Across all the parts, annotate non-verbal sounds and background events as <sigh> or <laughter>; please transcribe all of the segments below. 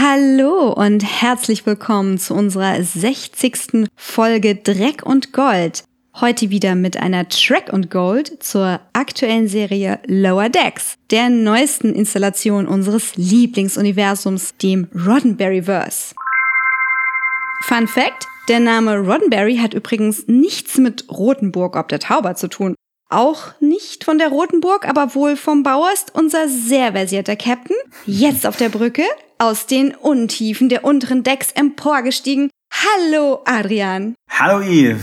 Hallo und herzlich willkommen zu unserer 60. Folge Dreck und Gold. Heute wieder mit einer Track und Gold zur aktuellen Serie Lower Decks, der neuesten Installation unseres Lieblingsuniversums, dem Roddenberryverse. Fun Fact, der Name Roddenberry hat übrigens nichts mit Rotenburg ob der Tauber zu tun. Auch nicht von der Rotenburg, aber wohl vom Bauerst, unser sehr versierter Captain, jetzt auf der Brücke, aus den Untiefen der unteren Decks emporgestiegen. Hallo, Adrian. Hallo, Eve.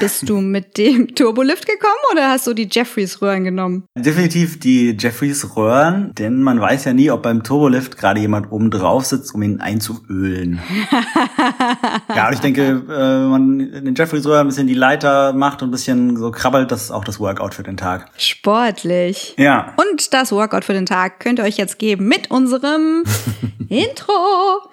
Bist du mit dem <laughs> Turbolift gekommen oder hast du die Jeffreys-Röhren genommen? Definitiv die Jeffreys-Röhren, denn man weiß ja nie, ob beim Turbolift gerade jemand oben drauf sitzt, um ihn einzuölen. <laughs> ja, und ich denke, äh, wenn man in den Jeffreys-Röhren ein bisschen die Leiter macht und ein bisschen so krabbelt, das ist auch das Workout für den Tag. Sportlich. Ja. Und das Workout für den Tag könnt ihr euch jetzt geben mit unserem <laughs> Intro.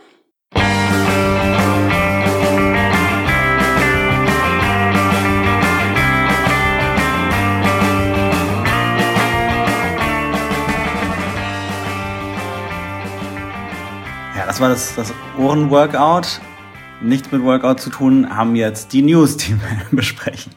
Das war das, das Ohrenworkout. Nichts mit Workout zu tun, haben jetzt die News, die wir <laughs> besprechen.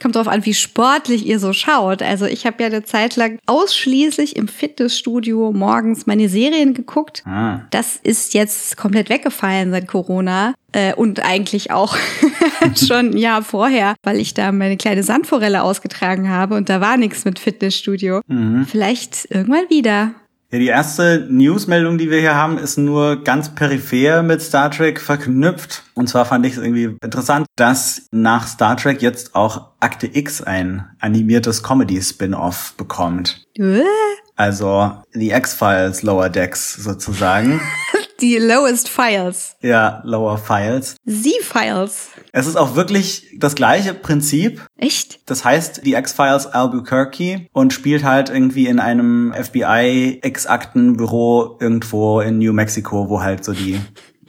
Kommt drauf an, wie sportlich ihr so schaut. Also ich habe ja eine Zeit lang ausschließlich im Fitnessstudio morgens meine Serien geguckt. Ah. Das ist jetzt komplett weggefallen seit Corona. Äh, und eigentlich auch <laughs> schon ein Jahr vorher, weil ich da meine kleine Sandforelle ausgetragen habe und da war nichts mit Fitnessstudio. Mhm. Vielleicht irgendwann wieder. Ja, die erste Newsmeldung, die wir hier haben, ist nur ganz peripher mit Star Trek verknüpft. Und zwar fand ich es irgendwie interessant, dass nach Star Trek jetzt auch Akte X ein animiertes Comedy-Spin-off bekommt. Äh? Also die X-Files Lower Decks sozusagen. <laughs> die Lowest Files. Ja, Lower Files. Z-Files. Es ist auch wirklich das gleiche Prinzip. Echt? Das heißt, die X-Files Albuquerque und spielt halt irgendwie in einem FBI-Ex-Aktenbüro irgendwo in New Mexico, wo halt so die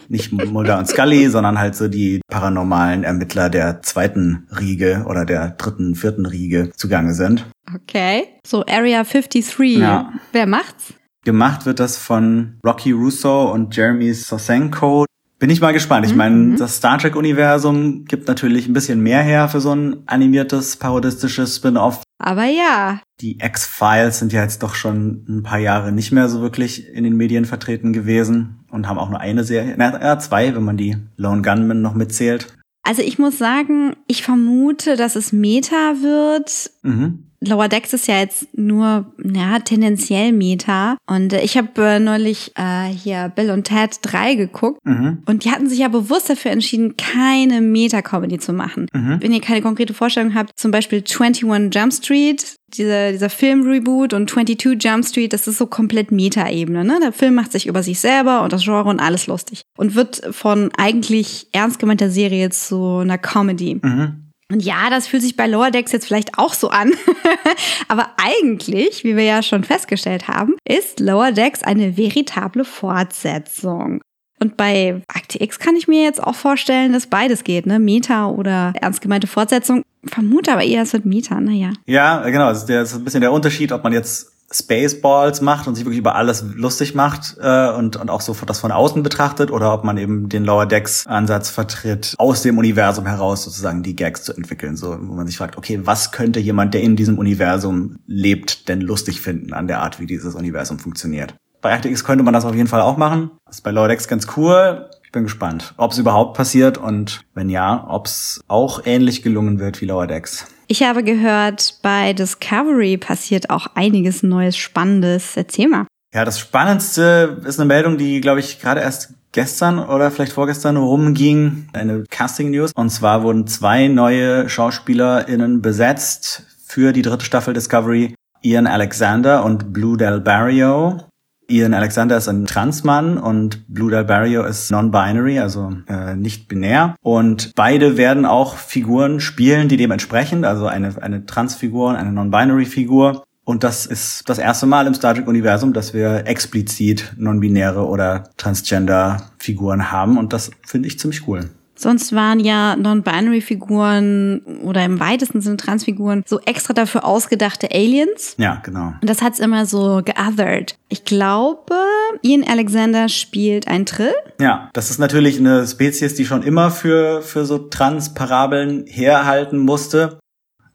nicht Mulder und Scully, <laughs> sondern halt so die paranormalen Ermittler der zweiten Riege oder der dritten, vierten Riege zugange sind. Okay. So Area 53. Ja. Wer macht's? Gemacht wird das von Rocky Russo und Jeremy Sosenko. Bin ich mal gespannt. Ich meine, mhm. das Star Trek-Universum gibt natürlich ein bisschen mehr her für so ein animiertes, parodistisches Spin-off. Aber ja. Die X-Files sind ja jetzt doch schon ein paar Jahre nicht mehr so wirklich in den Medien vertreten gewesen und haben auch nur eine Serie, na, zwei, wenn man die Lone Gunman noch mitzählt. Also ich muss sagen, ich vermute, dass es Meta wird. Mhm. Lower Decks ist ja jetzt nur ja, tendenziell Meta. Und äh, ich habe äh, neulich äh, hier Bill und Ted 3 geguckt. Mhm. Und die hatten sich ja bewusst dafür entschieden, keine Meta-Comedy zu machen. Mhm. Wenn ihr keine konkrete Vorstellung habt, zum Beispiel 21 Jump Street, dieser, dieser Film-Reboot und 22 Jump Street, das ist so komplett Meta-Ebene. Ne? Der Film macht sich über sich selber und das Genre und alles lustig. Und wird von eigentlich ernst gemeinter Serie zu einer Comedy. Mhm. Und ja, das fühlt sich bei Lower Decks jetzt vielleicht auch so an. <laughs> Aber eigentlich, wie wir ja schon festgestellt haben, ist Lower Decks eine veritable Fortsetzung. Und bei Akte X kann ich mir jetzt auch vorstellen, dass beides geht, ne? Meta oder ernst gemeinte Fortsetzung. Vermute aber eher, es wird Meta, naja. Ja, genau. Das ist ein bisschen der Unterschied, ob man jetzt Spaceballs macht und sich wirklich über alles lustig macht äh, und, und auch so das von außen betrachtet oder ob man eben den Lower Decks Ansatz vertritt, aus dem Universum heraus sozusagen die Gags zu entwickeln, so wo man sich fragt, okay, was könnte jemand, der in diesem Universum lebt, denn lustig finden an der Art, wie dieses Universum funktioniert. Bei X könnte man das auf jeden Fall auch machen. Das ist bei Lower Decks ganz cool. Ich bin gespannt, ob es überhaupt passiert und wenn ja, ob es auch ähnlich gelungen wird wie Lower Decks. Ich habe gehört, bei Discovery passiert auch einiges Neues, Spannendes. Erzähl mal. Ja, das Spannendste ist eine Meldung, die, glaube ich, gerade erst gestern oder vielleicht vorgestern rumging. Eine Casting-News. Und zwar wurden zwei neue SchauspielerInnen besetzt für die dritte Staffel Discovery. Ian Alexander und Blue Del Barrio. Ian Alexander ist ein Transmann und Blue Del Barrio ist non-binary, also äh, nicht binär. Und beide werden auch Figuren spielen, die dementsprechend, also eine, eine Transfigur und eine non-binary-Figur. Und das ist das erste Mal im Star Trek-Universum, dass wir explizit non-binäre oder Transgender-Figuren haben. Und das finde ich ziemlich cool. Sonst waren ja Non-Binary-Figuren oder im weitesten Sinne Transfiguren so extra dafür ausgedachte Aliens. Ja, genau. Und das hat's immer so geothered. Ich glaube, Ian Alexander spielt ein Trill. Ja, das ist natürlich eine Spezies, die schon immer für, für so Transparabeln herhalten musste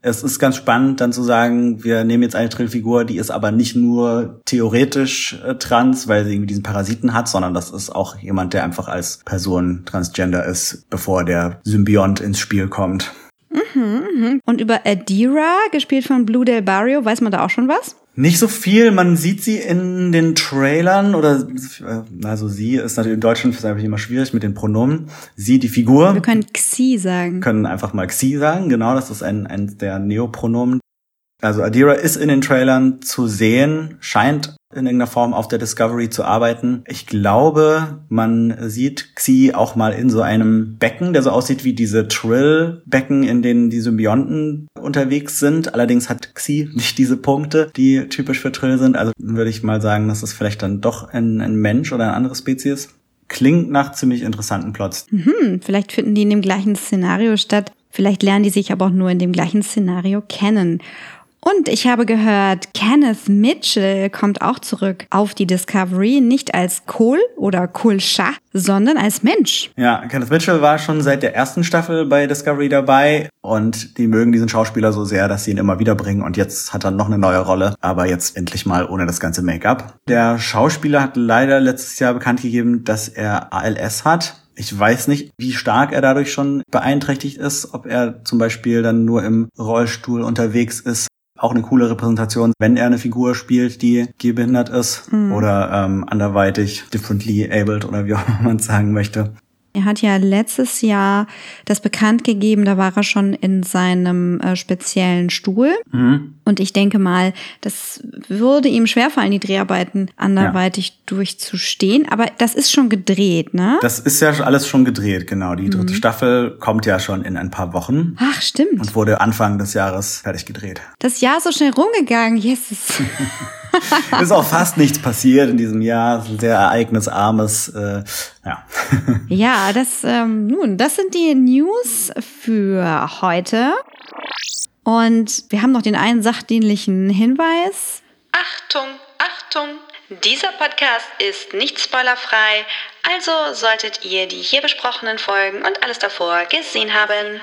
es ist ganz spannend, dann zu sagen, wir nehmen jetzt eine Trillfigur, die ist aber nicht nur theoretisch äh, trans, weil sie irgendwie diesen Parasiten hat, sondern das ist auch jemand, der einfach als Person transgender ist, bevor der Symbiont ins Spiel kommt. Mhm, mhm. Und über Adira, gespielt von Blue Del Barrio, weiß man da auch schon was? Nicht so viel, man sieht sie in den Trailern oder also sie ist natürlich in Deutschland ist einfach immer schwierig mit den Pronomen. Sie, die Figur. Wir können Xi sagen. Können einfach mal Xi sagen, genau, das ist ein, ein der Neopronomen. Also Adira ist in den Trailern zu sehen, scheint in irgendeiner Form auf der Discovery zu arbeiten. Ich glaube, man sieht Xi auch mal in so einem Becken, der so aussieht wie diese Trill-Becken, in denen die Symbionten unterwegs sind. Allerdings hat Xi nicht diese Punkte, die typisch für Trill sind. Also würde ich mal sagen, das ist vielleicht dann doch ein, ein Mensch oder eine andere Spezies. Klingt nach ziemlich interessanten Plots. Mhm, vielleicht finden die in dem gleichen Szenario statt. Vielleicht lernen die sich aber auch nur in dem gleichen Szenario kennen. Und ich habe gehört, Kenneth Mitchell kommt auch zurück auf die Discovery, nicht als Kohl oder Kulscha, sondern als Mensch. Ja, Kenneth Mitchell war schon seit der ersten Staffel bei Discovery dabei und die mögen diesen Schauspieler so sehr, dass sie ihn immer wieder bringen und jetzt hat er noch eine neue Rolle, aber jetzt endlich mal ohne das ganze Make-up. Der Schauspieler hat leider letztes Jahr bekannt gegeben, dass er ALS hat. Ich weiß nicht, wie stark er dadurch schon beeinträchtigt ist, ob er zum Beispiel dann nur im Rollstuhl unterwegs ist auch eine coole Repräsentation, wenn er eine Figur spielt, die gehbehindert ist mhm. oder ähm, anderweitig differently abled oder wie auch immer man es sagen möchte. Er hat ja letztes Jahr das bekannt gegeben, da war er schon in seinem äh, speziellen Stuhl. Mhm. Und ich denke mal, das würde ihm schwerfallen, die Dreharbeiten anderweitig ja. durchzustehen. Aber das ist schon gedreht, ne? Das ist ja alles schon gedreht, genau. Die dritte mhm. Staffel kommt ja schon in ein paar Wochen. Ach, stimmt. Und wurde Anfang des Jahres fertig gedreht. Das Jahr ist so schnell rumgegangen, Jesus. <laughs> <laughs> ist auch fast nichts passiert in diesem Jahr. Sehr ereignisarmes, äh, ja. <laughs> ja, das, ähm, nun, das sind die News für heute. Und wir haben noch den einen sachdienlichen Hinweis. Achtung, Achtung! Dieser Podcast ist nicht spoilerfrei, also solltet ihr die hier besprochenen Folgen und alles davor gesehen haben.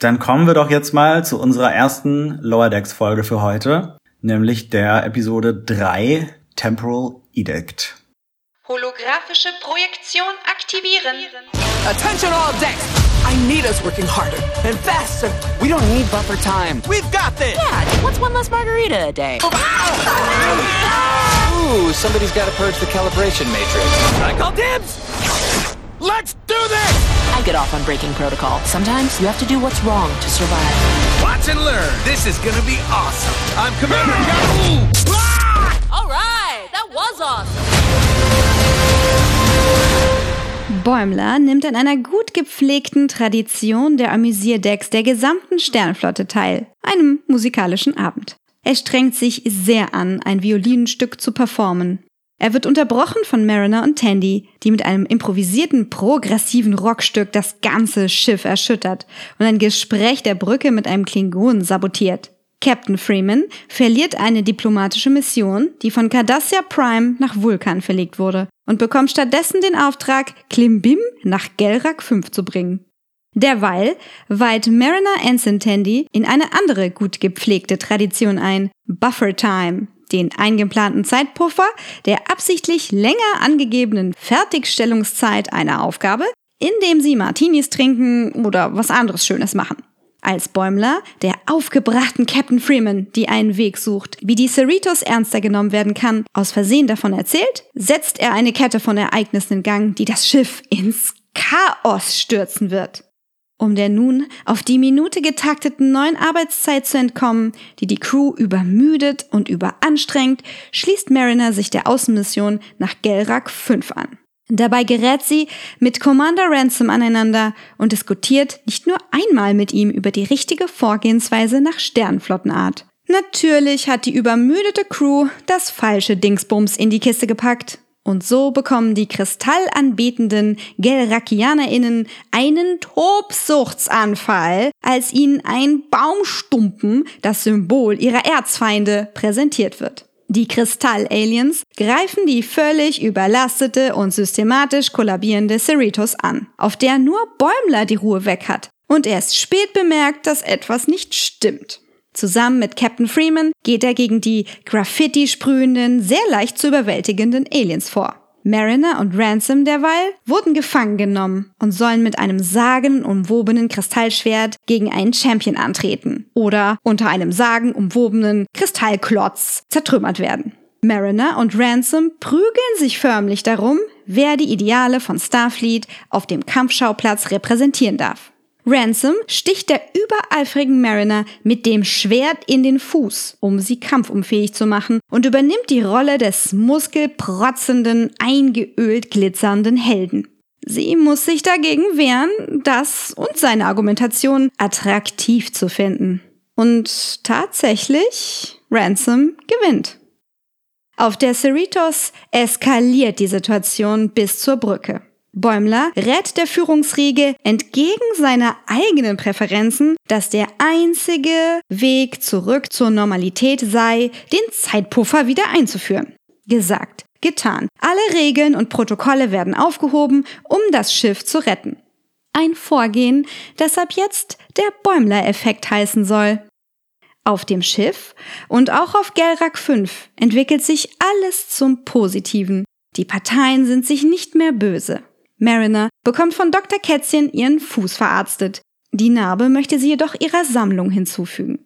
Dann kommen wir doch jetzt mal zu unserer ersten Lower Decks Folge für heute nämlich der Episode 3 Temporal Edict. Holographische Projektion aktivieren. Attention all decks! I need us working harder and faster. We don't need buffer time. We've got this! Yeah, what's one less margarita a day? Ooh, somebody's got to purge the calibration matrix. I call dibs! Let's do this! I get off on breaking protocol. Sometimes you have to do what's wrong to survive. Watch and learn. This is gonna be awesome. I'm Commander Yahoo! Ah! All right, that was awesome. Bäumler nimmt an einer gut gepflegten Tradition der Amüsierdecks der gesamten Sternflotte teil, einem musikalischen Abend. Er strengt sich sehr an, ein Violinenstück zu performen. Er wird unterbrochen von Mariner und Tandy, die mit einem improvisierten, progressiven Rockstück das ganze Schiff erschüttert und ein Gespräch der Brücke mit einem Klingonen sabotiert. Captain Freeman verliert eine diplomatische Mission, die von Cardassia Prime nach Vulkan verlegt wurde, und bekommt stattdessen den Auftrag, Klimbim nach Gelrak 5 zu bringen. Derweil weiht Mariner Ensign Tandy in eine andere gut gepflegte Tradition ein, Buffer Time, den eingeplanten Zeitpuffer der absichtlich länger angegebenen Fertigstellungszeit einer Aufgabe, indem sie Martinis trinken oder was anderes Schönes machen. Als Bäumler, der aufgebrachten Captain Freeman, die einen Weg sucht, wie die Cerritos ernster genommen werden kann, aus Versehen davon erzählt, setzt er eine Kette von Ereignissen in Gang, die das Schiff ins Chaos stürzen wird. Um der nun auf die Minute getakteten neuen Arbeitszeit zu entkommen, die die Crew übermüdet und überanstrengt, schließt Mariner sich der Außenmission nach Gelrak 5 an. Dabei gerät sie mit Commander Ransom aneinander und diskutiert nicht nur einmal mit ihm über die richtige Vorgehensweise nach Sternflottenart. Natürlich hat die übermüdete Crew das falsche Dingsbums in die Kiste gepackt. Und so bekommen die kristallanbetenden GelrakianerInnen einen Tobsuchtsanfall, als ihnen ein Baumstumpen, das Symbol ihrer Erzfeinde, präsentiert wird. Die Kristall-Aliens greifen die völlig überlastete und systematisch kollabierende Cerritos an, auf der nur Bäumler die Ruhe weg hat und erst spät bemerkt, dass etwas nicht stimmt. Zusammen mit Captain Freeman geht er gegen die Graffiti-sprühenden, sehr leicht zu überwältigenden Aliens vor. Mariner und Ransom derweil wurden gefangen genommen und sollen mit einem sagenumwobenen Kristallschwert gegen einen Champion antreten oder unter einem sagenumwobenen Kristallklotz zertrümmert werden. Mariner und Ransom prügeln sich förmlich darum, wer die Ideale von Starfleet auf dem Kampfschauplatz repräsentieren darf. Ransom sticht der übereifrigen Mariner mit dem Schwert in den Fuß, um sie kampfunfähig zu machen, und übernimmt die Rolle des muskelprotzenden, eingeölt glitzernden Helden. Sie muss sich dagegen wehren, das und seine Argumentation attraktiv zu finden. Und tatsächlich, Ransom gewinnt. Auf der Cerritos eskaliert die Situation bis zur Brücke. Bäumler rät der Führungsriege entgegen seiner eigenen Präferenzen, dass der einzige Weg zurück zur Normalität sei, den Zeitpuffer wieder einzuführen. Gesagt, getan. Alle Regeln und Protokolle werden aufgehoben, um das Schiff zu retten. Ein Vorgehen, das ab jetzt der Bäumler-Effekt heißen soll. Auf dem Schiff und auch auf Gelrak 5 entwickelt sich alles zum Positiven. Die Parteien sind sich nicht mehr böse. Mariner bekommt von Dr. Kätzchen ihren Fuß verarztet. Die Narbe möchte sie jedoch ihrer Sammlung hinzufügen.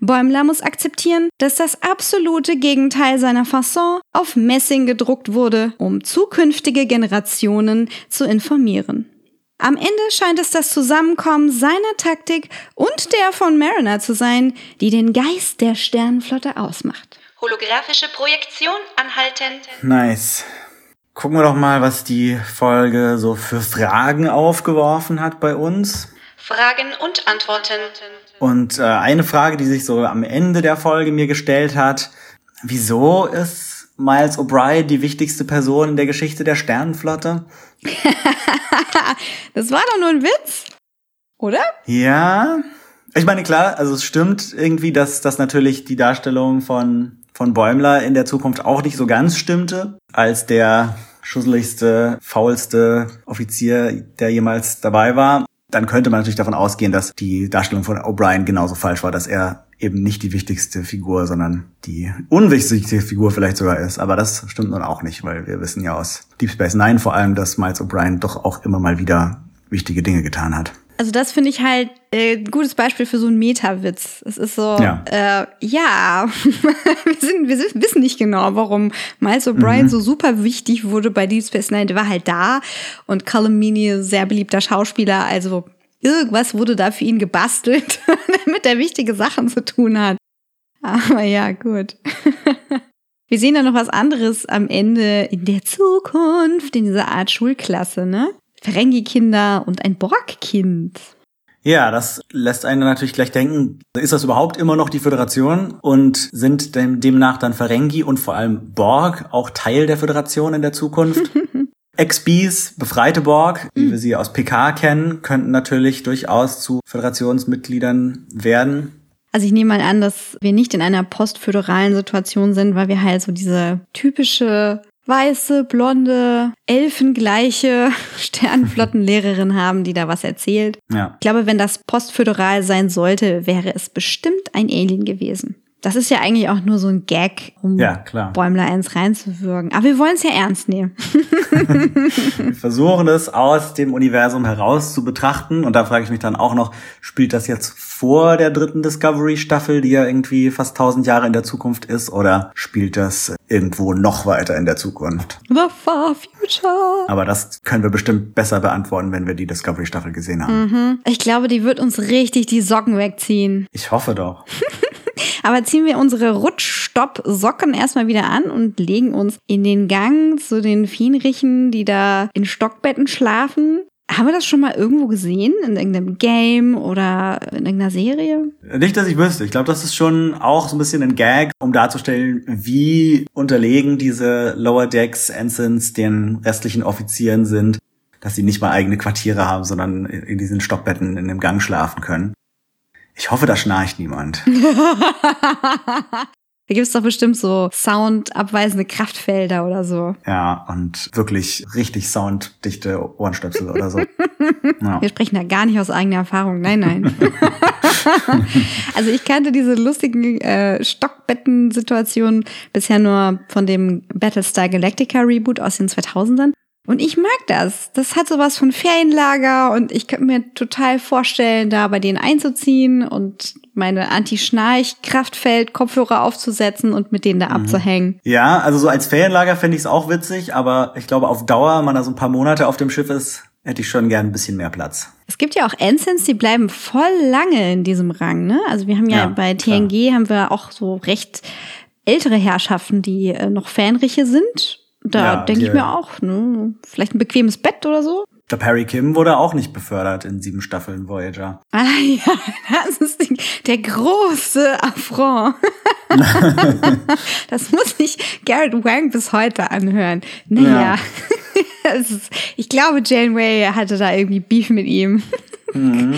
Bäumler muss akzeptieren, dass das absolute Gegenteil seiner Fasson auf Messing gedruckt wurde, um zukünftige Generationen zu informieren. Am Ende scheint es das Zusammenkommen seiner Taktik und der von Mariner zu sein, die den Geist der Sternenflotte ausmacht. Holographische Projektion anhalten. Nice. Gucken wir doch mal, was die Folge so für Fragen aufgeworfen hat bei uns. Fragen und Antworten. Und äh, eine Frage, die sich so am Ende der Folge mir gestellt hat, wieso ist Miles O'Brien die wichtigste Person in der Geschichte der Sternenflotte? <laughs> das war doch nur ein Witz, oder? Ja. Ich meine, klar, also es stimmt irgendwie, dass das natürlich die Darstellung von von Bäumler in der Zukunft auch nicht so ganz stimmte, als der schusseligste, faulste Offizier, der jemals dabei war. Dann könnte man natürlich davon ausgehen, dass die Darstellung von O'Brien genauso falsch war, dass er eben nicht die wichtigste Figur, sondern die unwichtigste Figur vielleicht sogar ist. Aber das stimmt nun auch nicht, weil wir wissen ja aus Deep Space Nine vor allem, dass Miles O'Brien doch auch immer mal wieder wichtige Dinge getan hat. Also das finde ich halt äh, ein gutes Beispiel für so einen Meta-Witz. Es ist so, ja, äh, ja. <laughs> wir, sind, wir wissen nicht genau, warum Miles O'Brien mhm. so super wichtig wurde bei Deep Space Nine. Der war halt da und Colin Meaney, sehr beliebter Schauspieler, also irgendwas wurde da für ihn gebastelt, <laughs> damit er wichtige Sachen zu tun hat. Aber ja, gut. <laughs> Wir sehen da noch was anderes am Ende in der Zukunft, in dieser Art Schulklasse, ne? Ferengi-Kinder und ein Borg-Kind. Ja, das lässt einen natürlich gleich denken, ist das überhaupt immer noch die Föderation und sind demnach dann Ferengi und vor allem Borg auch Teil der Föderation in der Zukunft? <laughs> XBs, befreite Borg, wie wir sie aus PK kennen, könnten natürlich durchaus zu Föderationsmitgliedern werden. Also ich nehme mal an, dass wir nicht in einer postföderalen Situation sind, weil wir halt so diese typische weiße, blonde, elfengleiche <laughs> Sternenflottenlehrerin haben, die da was erzählt. Ja. Ich glaube, wenn das postföderal sein sollte, wäre es bestimmt ein Alien gewesen. Das ist ja eigentlich auch nur so ein Gag, um ja, Bäumler eins reinzuwürgen. Aber wir wollen es ja ernst nehmen. wir <laughs> versuchen es aus dem Universum heraus zu betrachten. Und da frage ich mich dann auch noch, spielt das jetzt vor der dritten Discovery-Staffel, die ja irgendwie fast tausend Jahre in der Zukunft ist, oder spielt das irgendwo noch weiter in der Zukunft? The far future. Aber das können wir bestimmt besser beantworten, wenn wir die Discovery-Staffel gesehen haben. Mhm. Ich glaube, die wird uns richtig die Socken wegziehen. Ich hoffe doch. <laughs> Aber ziehen wir unsere Rutschstopp-Socken erstmal wieder an und legen uns in den Gang zu den Fienrichen, die da in Stockbetten schlafen. Haben wir das schon mal irgendwo gesehen? In irgendeinem Game oder in irgendeiner Serie? Nicht, dass ich wüsste. Ich glaube, das ist schon auch so ein bisschen ein Gag, um darzustellen, wie unterlegen diese Lower Decks Ensigns den restlichen Offizieren sind, dass sie nicht mal eigene Quartiere haben, sondern in diesen Stockbetten in dem Gang schlafen können. Ich hoffe, da schnarcht niemand. <laughs> Da gibt's doch bestimmt so soundabweisende Kraftfelder oder so. Ja, und wirklich richtig sounddichte Ohrenstöpsel oder so. <laughs> Ja. Wir sprechen da gar nicht aus eigener Erfahrung. Nein, nein. <laughs> also ich kannte diese lustigen äh, Stockbetten-Situationen bisher nur von dem Battlestar Galactica Reboot aus den 2000ern. Und ich mag das. Das hat sowas von Ferienlager und ich könnte mir total vorstellen, da bei denen einzuziehen und meine Anti-Schnarch-Kraftfeld-Kopfhörer aufzusetzen und mit denen da mhm. abzuhängen. Ja, also so als Ferienlager fände ich es auch witzig, aber ich glaube, auf Dauer, man da so ein paar Monate auf dem Schiff ist, hätte ich schon gern ein bisschen mehr Platz. Es gibt ja auch Ensigns, die bleiben voll lange in diesem Rang, ne? Also wir haben ja, ja bei TNG klar. haben wir auch so recht ältere Herrschaften, die äh, noch Fähnriche sind da ja, denke ich mir auch, ne? Vielleicht ein bequemes Bett oder so. Der Perry Kim wurde auch nicht befördert in sieben Staffeln Voyager. <laughs> Ah ja, das ist der große Affront. <laughs> das muss sich Garrett Wang bis heute anhören. Naja, ja. <laughs> ist, ich glaube, Janeway hatte da irgendwie Beef mit ihm. Mhm.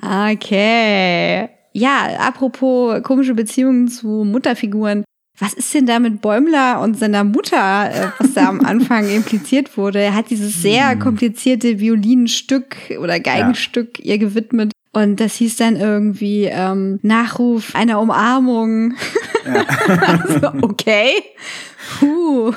Okay. Ja, apropos komische Beziehungen zu Mutterfiguren was ist denn da mit Bäumler und seiner Mutter, äh, was da am Anfang <laughs> impliziert wurde? Er hat dieses sehr hm. komplizierte Violinstück oder Geigenstück ja. ihr gewidmet. Und das hieß dann irgendwie ähm, Nachruf einer Umarmung. Ja. <laughs> also, okay. Puh.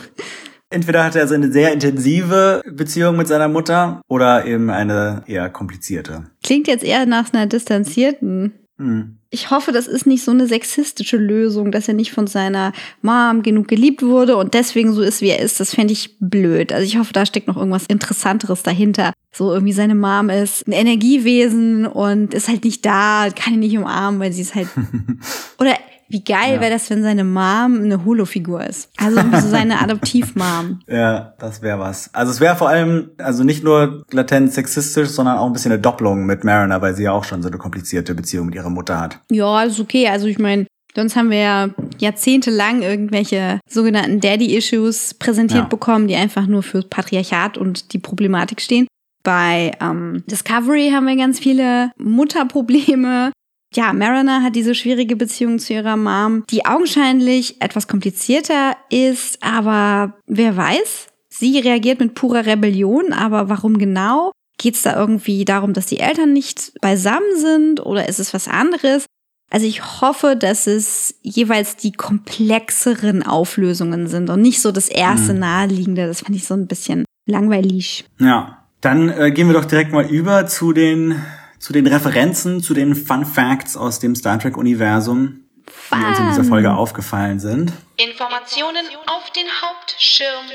Entweder hat er so eine sehr intensive Beziehung mit seiner Mutter oder eben eine eher komplizierte. Klingt jetzt eher nach einer distanzierten hm. Ich hoffe, das ist nicht so eine sexistische Lösung, dass er nicht von seiner Mom genug geliebt wurde und deswegen so ist, wie er ist. Das fände ich blöd. Also ich hoffe, da steckt noch irgendwas Interessanteres dahinter. So irgendwie seine Mom ist ein Energiewesen und ist halt nicht da, kann ihn nicht umarmen, weil sie ist halt. <laughs> Oder wie geil ja. wäre das, wenn seine Mom eine Holo-Figur ist? Also <laughs> so seine Adoptiv-Mom. ja, das wäre was. Also es wäre vor allem, also nicht nur latent sexistisch, sondern auch ein bisschen eine Doppelung mit Mariner, weil sie ja auch schon so eine komplizierte Beziehung mit ihrer Mutter hat. Ja, ist okay. Also ich meine, Sonst haben wir ja jahrzehntelang irgendwelche sogenannten Daddy-Issues präsentiert ja. bekommen, die einfach nur für Patriarchat und die Problematik stehen. Bei ähm, Discovery haben wir ganz viele Mutterprobleme ja, Mariner hat diese schwierige Beziehung zu ihrer Mom, die augenscheinlich etwas komplizierter ist, aber wer weiß? Sie reagiert mit purer Rebellion, aber warum genau? Geht es da irgendwie darum, dass die Eltern nicht beisammen sind oder ist es was anderes? Also ich hoffe, dass es jeweils die komplexeren Auflösungen sind und nicht so das erste mhm. naheliegende. Das fand ich so ein bisschen langweilig. Ja, dann äh, gehen wir doch direkt mal über zu den zu den Referenzen, zu den Fun Facts aus dem Star Trek-Universum, die uns in dieser Folge aufgefallen sind. Informationen auf den Hauptschirm.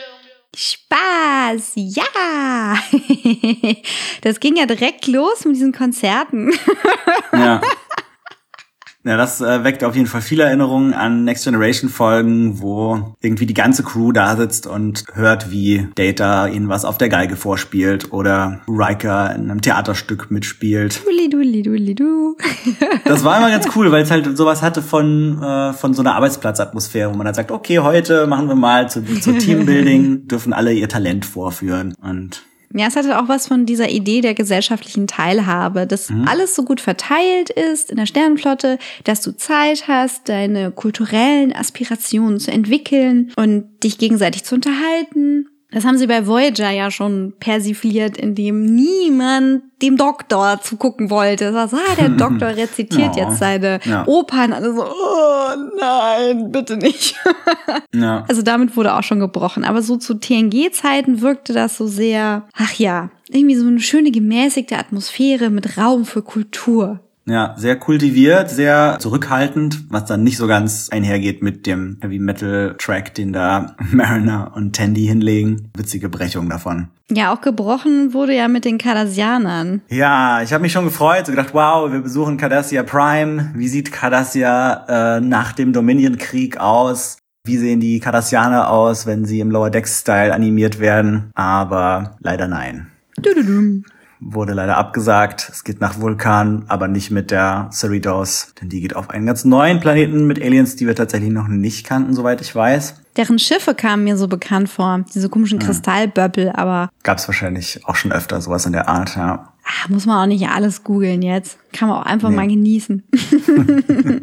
Spaß, ja. <laughs> Das ging ja direkt los mit diesen Konzerten. Ja. <laughs> Ja, das äh, weckt auf jeden Fall viele Erinnerungen an Next Generation Folgen, wo irgendwie die ganze Crew da sitzt und hört, wie Data ihnen was auf der Geige vorspielt oder Riker in einem Theaterstück mitspielt. Dulli, dulli, dulli, du. <laughs> das war immer ganz cool, weil es halt sowas hatte von, äh, von so einer Arbeitsplatzatmosphäre, wo man dann sagt, okay, heute machen wir mal zu, zu Teambuilding, <laughs> dürfen alle ihr Talent vorführen und ja, es hatte auch was von dieser Idee der gesellschaftlichen Teilhabe, dass mhm. alles so gut verteilt ist in der Sternenflotte, dass du Zeit hast, deine kulturellen Aspirationen zu entwickeln und dich gegenseitig zu unterhalten. Das haben sie bei Voyager ja schon persifliert, indem niemand dem Doktor zugucken wollte. Das heißt, ah, der <laughs> Doktor rezitiert ja, jetzt seine ja. Opern. Alle so, oh nein, bitte nicht. ja. <laughs> Also damit wurde auch schon gebrochen. Aber so zu TNG-Zeiten wirkte das so sehr, ach ja, irgendwie so eine schöne gemäßigte Atmosphäre mit Raum für Kultur. Ja, sehr kultiviert, sehr zurückhaltend, was dann nicht so ganz einhergeht mit dem Heavy Metal Track, den da <laughs> Mariner und Tandy hinlegen. Witzige Brechung davon. Ja, auch gebrochen wurde ja mit den Cardassianern. Ja, ich habe mich schon gefreut, so gedacht, wow, wir besuchen Cardassia Prime. Wie sieht Cardassia äh, nach dem Dominion-Krieg aus? Wie sehen die Cardassianer aus, wenn sie im Lower Decks-Style animiert werden? Aber leider nein. Wurde leider abgesagt. Es geht nach Vulkan, aber nicht mit der Cerritos, denn die geht auf einen ganz neuen Planeten mit Aliens, die wir tatsächlich noch nicht kannten, soweit ich weiß. Deren Schiffe kamen mir so bekannt vor, diese komischen Kristallböppel, aber. Gab's wahrscheinlich auch schon öfter sowas in der Art, ja. Ach, muss man auch nicht alles googeln jetzt. Kann man auch einfach nee. mal genießen. <laughs> <laughs>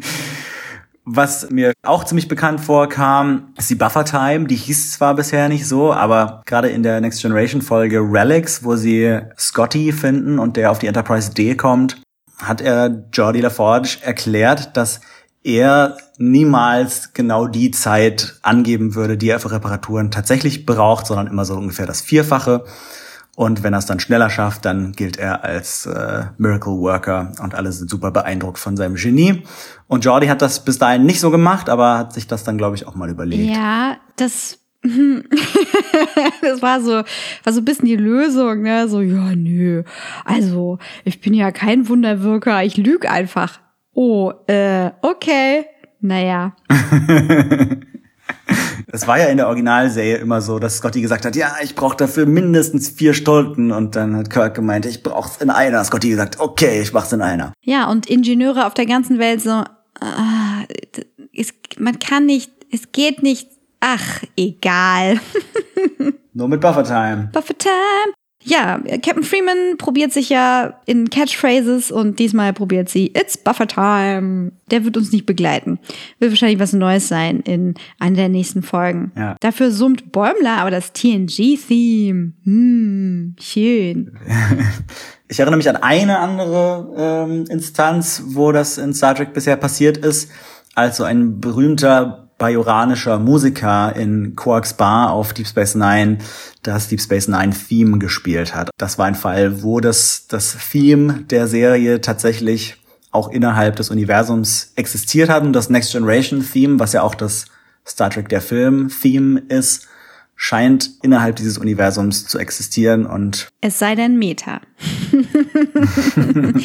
Was mir auch ziemlich bekannt vorkam, ist die Buffer Time. Die hieß zwar bisher nicht so, aber gerade in der Next Generation Folge Relics, wo sie Scotty finden und der auf die Enterprise D kommt, hat er Jordi LaForge erklärt, dass er niemals genau die Zeit angeben würde, die er für Reparaturen tatsächlich braucht, sondern immer so ungefähr das Vierfache. Und wenn er es dann schneller schafft, dann gilt er als äh, Miracle Worker und alle sind super beeindruckt von seinem Genie. Und Jordi hat das bis dahin nicht so gemacht, aber hat sich das dann, glaube ich, auch mal überlegt. Ja, das <laughs> das war so, war so ein bisschen die Lösung, ne? So, ja, nö. Also, ich bin ja kein Wunderwirker, ich lüge einfach. Oh, äh, okay. Naja. <laughs> Es war ja in der Originalserie immer so, dass Scotty gesagt hat, ja, ich brauche dafür mindestens vier Stunden. Und dann hat Kirk gemeint, ich brauch's in einer. Scotty gesagt, okay, ich mach's in einer. Ja, und Ingenieure auf der ganzen Welt so, äh, es, man kann nicht, es geht nicht. Ach, egal. <laughs> Nur mit Buffer Time. Buffer Time. Ja, Captain Freeman probiert sich ja in Catchphrases und diesmal probiert sie It's Buffer Time. Der wird uns nicht begleiten. Wird wahrscheinlich was Neues sein in einer der nächsten Folgen. Ja. Dafür summt Bäumler aber das TNG-Theme. Hm, schön. <laughs> Ich erinnere mich an eine andere ähm, Instanz, wo das in Star Trek bisher passiert ist, als so ein berühmter bajoranischer Musiker in Quarks Bar auf Deep Space Nine das Deep Space Nine Theme gespielt hat. Das war ein Fall, wo das, das Theme der Serie tatsächlich auch innerhalb des Universums existiert hat und das Next Generation Theme, was ja auch das Star Trek der Film Theme ist, scheint innerhalb dieses Universums zu existieren und es sei denn Meta. <laughs> <laughs>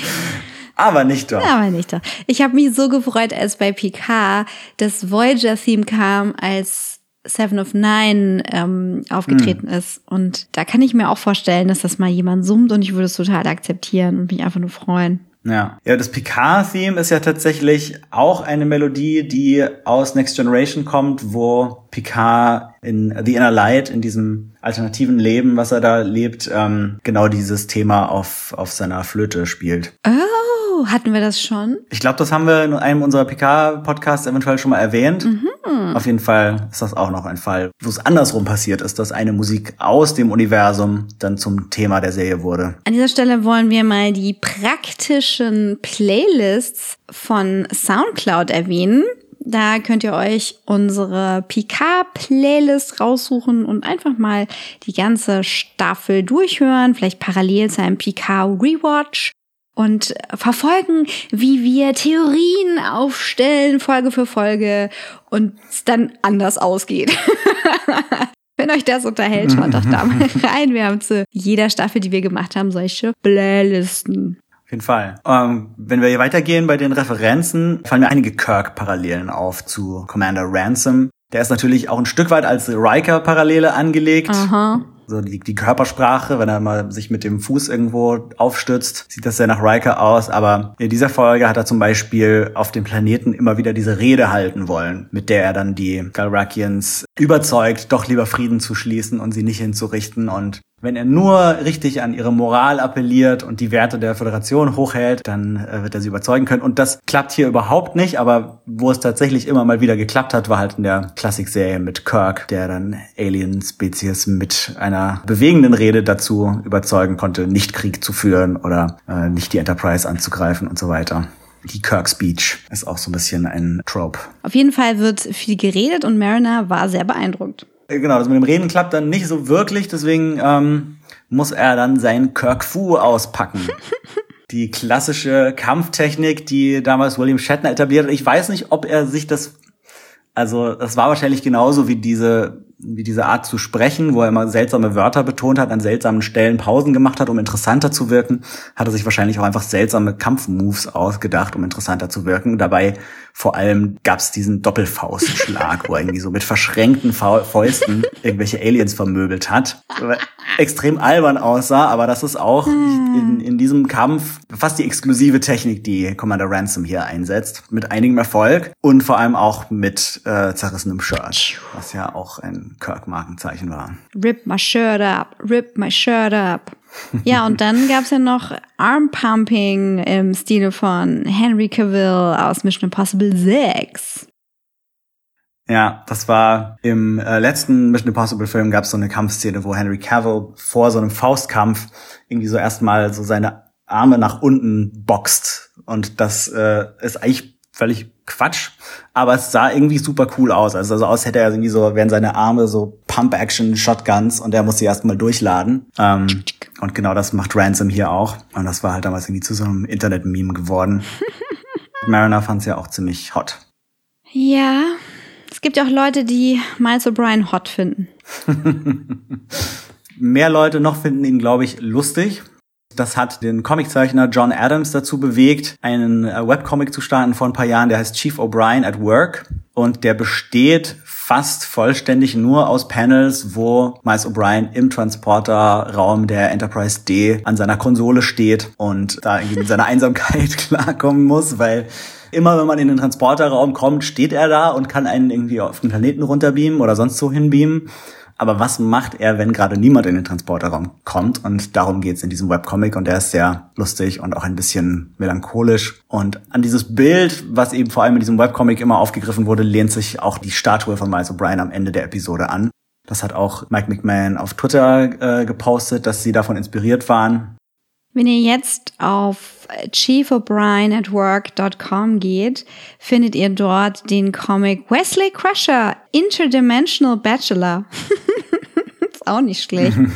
Aber nicht doch. Aber nicht doch. Ich habe mich so gefreut, als bei Picard das Voyager-Theme kam, als Seven of Nine ähm, aufgetreten hm. ist. Und da kann ich mir auch vorstellen, dass das mal jemand summt und ich würde es total akzeptieren und mich einfach nur freuen. Ja, ja, das Picard-Theme ist ja tatsächlich auch eine Melodie, die aus Next Generation kommt, wo Picard in The Inner Light, in diesem alternativen Leben, was er da lebt, ähm, genau dieses Thema auf, auf seiner Flöte spielt. Oh. Oh, hatten wir das schon? Ich glaube, das haben wir in einem unserer PK-Podcasts eventuell schon mal erwähnt. Mhm. Auf jeden Fall ist das auch noch ein Fall, wo es andersrum passiert ist, dass eine Musik aus dem Universum dann zum Thema der Serie wurde. An dieser Stelle wollen wir mal die praktischen Playlists von SoundCloud erwähnen. Da könnt ihr euch unsere Picard-Playlist raussuchen und einfach mal die ganze Staffel durchhören, vielleicht parallel zu einem Picard Rewatch und verfolgen, wie wir Theorien aufstellen, Folge für Folge und es dann anders ausgeht. <laughs> Wenn euch das unterhält, schaut doch da mal <laughs> rein. Wir haben zu jeder Staffel, die wir gemacht haben, solche Playlisten. Auf jeden Fall. Ähm, wenn wir hier weitergehen bei den Referenzen, fallen mir einige Kirk-Parallelen auf zu Commander Ransom. Der ist natürlich auch ein Stück weit als Riker-Parallele angelegt. Aha. So die, die Körpersprache, wenn er mal sich mit dem Fuß irgendwo aufstützt, sieht das sehr nach Riker aus. Aber in dieser Folge hat er zum Beispiel auf dem Planeten immer wieder diese Rede halten wollen, mit der er dann die Galrakians überzeugt, doch lieber Frieden zu schließen und sie nicht hinzurichten. Und wenn er nur richtig an ihre Moral appelliert und die Werte der Föderation hochhält, dann äh, wird er sie überzeugen können. Und das klappt hier überhaupt nicht, aber wo es tatsächlich immer mal wieder geklappt hat, war halt in der Klassikserie mit Kirk, der dann Alien-Spezies mit einer bewegenden Rede dazu überzeugen konnte, nicht Krieg zu führen oder äh, nicht die Enterprise anzugreifen und so weiter. Die Kirk Speech ist auch so ein bisschen ein Trope. Auf jeden Fall wird viel geredet und Mariner war sehr beeindruckt. Äh, genau, das mit dem Reden klappt dann nicht so wirklich, deswegen ähm, muss er dann sein Kirk Fu auspacken. <laughs> die klassische Kampftechnik, die damals William Shatner etabliert hat. Ich weiß nicht, ob er sich das, also das war wahrscheinlich genauso wie diese wie diese Art zu sprechen, wo er immer seltsame Wörter betont hat, an seltsamen Stellen Pausen gemacht hat, um interessanter zu wirken, hat er sich wahrscheinlich auch einfach seltsame Kampfmoves ausgedacht, um interessanter zu wirken. Dabei vor allem gab es diesen Doppelfaustschlag, wo er irgendwie so mit verschränkten Fäusten irgendwelche Aliens vermöbelt hat. Extrem albern aussah, aber das ist auch in, in diesem Kampf fast die exklusive Technik, die Commander Ransom hier einsetzt. Mit einigem Erfolg und vor allem auch mit äh, zerrissenem Shirt, was ja auch ein Kirk-Markenzeichen war. Rip my shirt up, rip my shirt up. Ja, und dann <laughs> gab's ja noch Arm-Pumping im Stile von Henry Cavill aus Mission Impossible 6. Ja, das war im äh, letzten Mission Impossible Film gab es so eine Kampfszene, wo Henry Cavill vor so einem Faustkampf irgendwie so erstmal so seine Arme nach unten boxt und das äh, ist eigentlich völlig Quatsch, aber es sah irgendwie super cool aus. Also, also aus hätte er irgendwie so, wären seine Arme so Pump-Action-Shotguns und er muss sie erstmal durchladen. Ähm, und genau das macht Ransom hier auch. Und das war halt damals irgendwie zu so einem Internet-Meme geworden. <laughs> Mariner fand es ja auch ziemlich hot. Ja, es gibt ja auch Leute, die Miles O'Brien hot finden. <laughs> Mehr Leute noch finden ihn, glaube ich, lustig. Das hat den Comiczeichner John Adams dazu bewegt, einen äh, Webcomic zu starten vor ein paar Jahren, der heißt Chief O'Brien at Work. Und der besteht fast vollständig nur aus Panels, wo Miles O'Brien im Transporterraum der Enterprise D an seiner Konsole steht und da irgendwie mit seiner <laughs> Einsamkeit <laughs> klarkommen muss, weil immer wenn man in den Transporterraum kommt, steht er da und kann einen irgendwie auf den Planeten runterbeamen oder sonst so hinbeamen. Aber was macht er, wenn gerade niemand in den Transporterraum kommt? Und darum geht's in diesem Webcomic und der ist sehr lustig und auch ein bisschen melancholisch. Und an dieses Bild, was eben vor allem in diesem Webcomic immer aufgegriffen wurde, lehnt sich auch die Statue von Miles O'Brien am Ende der Episode an. Das hat auch Mike McMahon auf Twitter äh, gepostet, dass sie davon inspiriert waren. Wenn ihr jetzt auf chiefo'brien@work.com geht, findet ihr dort den Comic Wesley Crusher Interdimensional Bachelor. <laughs> ist auch nicht schlecht. <laughs>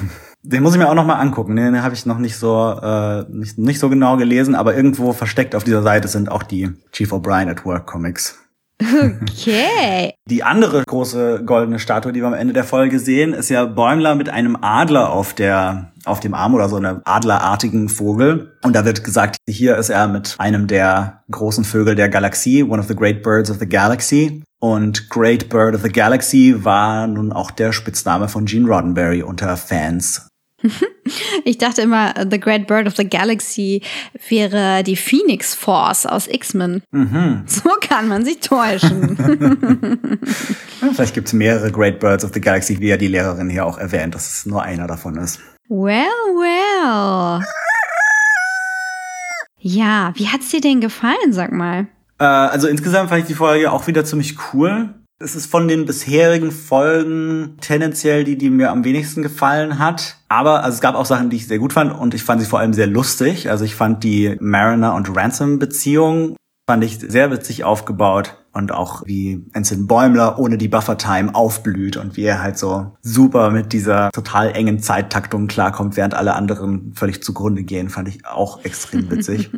Den muss ich mir auch noch mal angucken. Den habe ich noch nicht so äh, nicht, nicht so genau gelesen, aber irgendwo versteckt auf dieser Seite sind auch die Chief O'Brien at Work Comics. Okay. <laughs> Die andere große goldene Statue, die wir am Ende der Folge sehen, ist ja Bäumler mit einem Adler auf der auf dem Arm oder so einem adlerartigen Vogel. Und da wird gesagt, hier ist er mit einem der großen Vögel der Galaxie, one of the great birds of the galaxy. Und Great Bird of the Galaxy war nun auch der Spitzname von Gene Roddenberry unter Fans Ich dachte immer, The Great Bird of the Galaxy wäre die Phoenix Force aus X-Men. Mhm. So kann man sich täuschen. <laughs> Vielleicht gibt es mehrere Great Birds of the Galaxy, wie ja die Lehrerin hier auch erwähnt, dass es nur einer davon ist. Well, well. Ja, wie hat's dir denn gefallen, sag mal? Äh, also insgesamt fand ich die Folge auch wieder ziemlich cool. Es ist von den bisherigen Folgen tendenziell die, die mir am wenigsten gefallen hat. Aber also es gab auch Sachen, die ich sehr gut fand und ich fand sie vor allem sehr lustig. Also ich fand die Mariner und Ransom Beziehung fand ich sehr witzig aufgebaut und auch wie Ensign Bäumler ohne die Buffer-Time aufblüht und wie er halt so super mit dieser total engen Zeittaktung klarkommt, während alle anderen völlig zugrunde gehen, fand ich auch extrem witzig.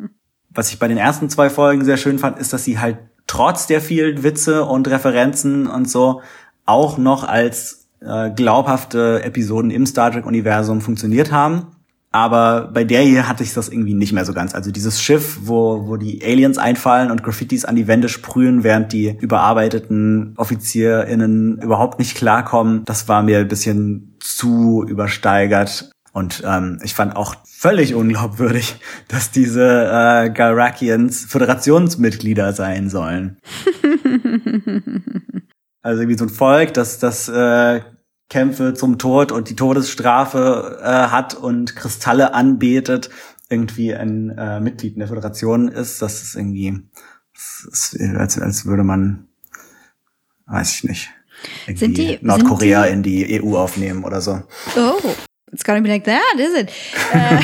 <laughs> Was ich bei den ersten zwei Folgen sehr schön fand, ist, dass sie halt trotz der vielen Witze und Referenzen und so auch noch als äh, glaubhafte Episoden im Star Trek-Universum funktioniert haben. Aber bei der hier hatte ich das irgendwie nicht mehr so ganz. Also dieses Schiff, wo, wo die Aliens einfallen und Graffitis an die Wände sprühen, während die überarbeiteten OffizierInnen überhaupt nicht klarkommen, das war mir ein bisschen zu übersteigert. Und ähm, ich fand auch völlig unglaubwürdig, <laughs> dass diese äh, Galrakians Föderationsmitglieder sein sollen. <laughs> also wie so ein Volk, das das äh, Kämpfe zum Tod und die Todesstrafe äh, hat und Kristalle anbetet, irgendwie ein äh, Mitglied in der Föderation ist. Das ist irgendwie, das ist, als, als würde man, weiß ich nicht, irgendwie sind die, Nordkorea sind die? in die EU aufnehmen oder so. Oh. It's gonna be like that, is it? Äh,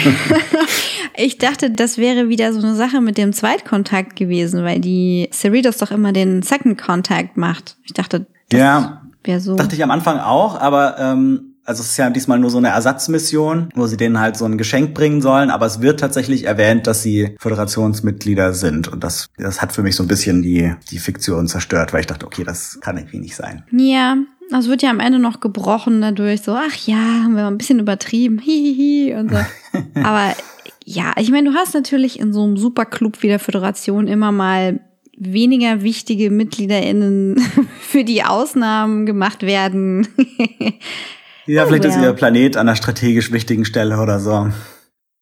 <laughs> ich dachte, das wäre wieder so eine Sache mit dem Zweitkontakt gewesen, weil die Cerritos doch immer den Second Contact macht. Ich dachte, das ja, wäre so. Dachte ich am Anfang auch, aber ähm, also es ist ja diesmal nur so eine Ersatzmission, wo sie denen halt so ein Geschenk bringen sollen, aber es wird tatsächlich erwähnt, dass sie Föderationsmitglieder sind und das, das hat für mich so ein bisschen die, die Fiktion zerstört, weil ich dachte, okay, das kann irgendwie nicht sein. Ja, Also wird ja am Ende noch gebrochen dadurch, so, ach ja, haben wir ein bisschen übertrieben, hihihi und so. <laughs> Aber ja, ich meine, du hast natürlich in so einem Superclub wie der Föderation immer mal weniger wichtige MitgliederInnen <laughs> für die Ausnahmen gemacht werden. <laughs> ja, vielleicht oh, ist ihr Planet an einer strategisch wichtigen Stelle oder so.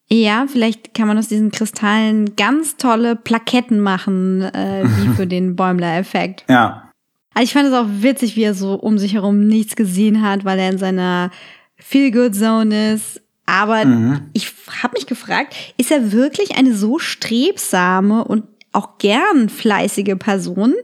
Ja, vielleicht kann man aus diesen Kristallen ganz tolle Plaketten machen, äh, wie für den Bäumler-Effekt. Ja. Also ich fand es auch witzig, wie er so um sich herum nichts gesehen hat, weil er in seiner Feel-Good-Zone ist. Aber mhm. ich habe mich gefragt, ist er wirklich eine so strebsame und auch gern fleißige Person?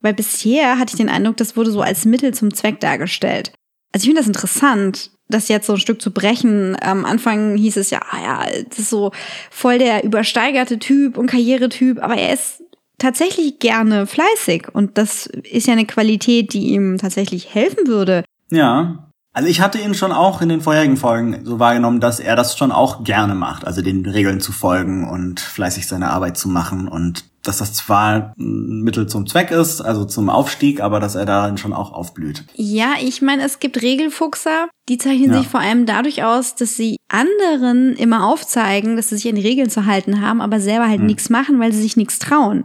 Weil bisher hatte ich den Eindruck, das wurde so als Mittel zum Zweck dargestellt. Also ich finde das interessant, das jetzt so ein Stück zu brechen. Am Anfang hieß es ja, ah ja, das ist so voll der übersteigerte Typ und Karrieretyp, aber er ist tatsächlich gerne fleißig und das ist ja eine Qualität, die ihm tatsächlich helfen würde. Ja. Also ich hatte ihn schon auch in den vorherigen Folgen so wahrgenommen, dass er das schon auch gerne macht, also den Regeln zu folgen und fleißig seine Arbeit zu machen und dass das zwar ein Mittel zum Zweck ist, also zum Aufstieg, aber dass er darin schon auch aufblüht. Ja, ich meine, es gibt Regelfuchser, die zeichnen ja. sich vor allem dadurch aus, dass sie anderen immer aufzeigen, dass sie sich an die Regeln zu halten haben, aber selber halt mhm. nichts machen, weil sie sich nichts trauen.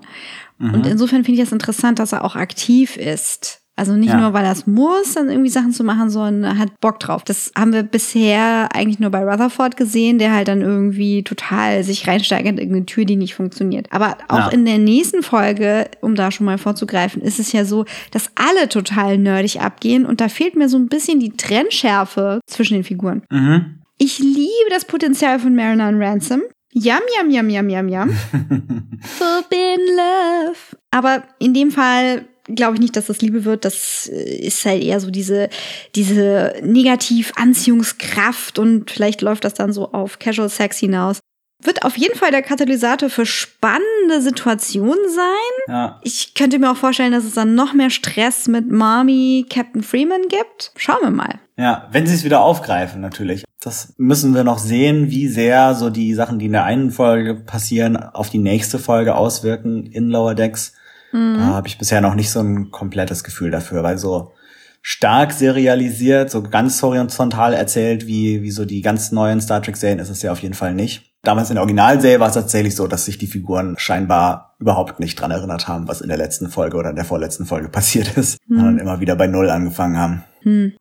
Mhm. Und insofern finde ich das interessant, dass er auch aktiv ist. Also nicht ja. nur, weil er es muss, dann irgendwie Sachen zu machen, sondern er hat Bock drauf. Das haben wir bisher eigentlich nur bei Rutherford gesehen, der halt dann irgendwie total sich reinsteigert in irgendeine Tür, die nicht funktioniert. Aber auch ja. in der nächsten Folge, um da schon mal vorzugreifen, ist es ja so, dass alle total nerdig abgehen und da fehlt mir so ein bisschen die Trennschärfe zwischen den Figuren. Mhm. Ich liebe das Potenzial von Mariner und Ransom. Yum, yum, yum, yum, yum, yum. <laughs> Forbidden Love. Aber in dem Fall glaube ich nicht, dass das Liebe wird. Das äh, ist halt eher so diese, diese Negativ-Anziehungskraft und vielleicht läuft das dann so auf Casual Sex hinaus. Wird auf jeden Fall der Katalysator für spannende Situationen sein. Ja. Ich könnte mir auch vorstellen, dass es dann noch mehr Stress mit Mommy Captain Freeman gibt. Schauen wir mal. Ja, wenn sie es wieder aufgreifen, natürlich. Das müssen wir noch sehen, wie sehr so die Sachen, die in der einen Folge passieren, auf die nächste Folge auswirken in Lower Decks. Mhm. Da habe ich bisher noch nicht so ein komplettes Gefühl dafür, weil so stark serialisiert, so ganz horizontal erzählt, wie, wie so die ganz neuen Star Trek-Serien ist es ja auf jeden Fall nicht. Damals in der Originalserie war es tatsächlich so, dass sich die Figuren scheinbar überhaupt nicht dran erinnert haben, was in der letzten Folge oder in der vorletzten Folge <laughs> passiert ist, mhm. sondern immer wieder bei Null angefangen haben. Mhm.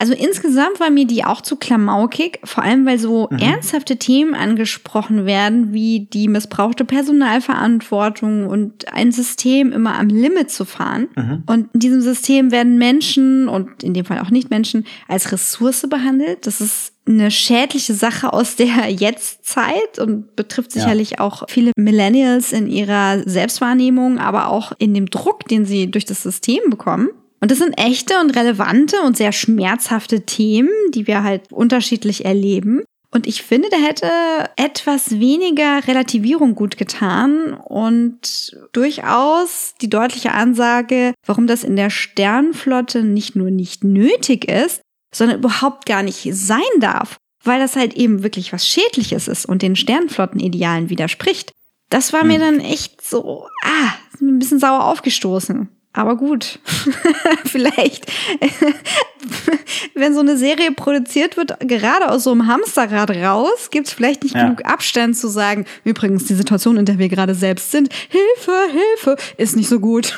Also insgesamt war mir die auch zu klamaukig, vor allem weil so mhm. ernsthafte Themen angesprochen werden, wie die missbrauchte Personalverantwortung und ein System immer am Limit zu fahren. Mhm. Und in diesem System werden Menschen und in dem Fall auch Nicht-Menschen als Ressource behandelt. Das ist eine schädliche Sache aus der <laughs> Jetztzeit und betrifft sicherlich ja. auch viele Millennials in ihrer Selbstwahrnehmung, aber auch in dem Druck, den sie durch das System bekommen. Und das sind echte und relevante und sehr schmerzhafte Themen, die wir halt unterschiedlich erleben. Und ich finde, da hätte etwas weniger Relativierung gut getan und durchaus die deutliche Ansage, warum das in der Sternflotte nicht nur nicht nötig ist, sondern überhaupt gar nicht sein darf, weil das halt eben wirklich was Schädliches ist und den Sternflottenidealen widerspricht. Das war mir hm. dann echt so, ah, ein bisschen sauer aufgestoßen. Aber gut, <laughs> vielleicht, <laughs> wenn so eine Serie produziert wird, gerade aus so einem Hamsterrad raus, gibt es vielleicht nicht ja. genug Abstand zu sagen, übrigens, die Situation, in der wir gerade selbst sind, Hilfe, Hilfe, ist nicht so gut.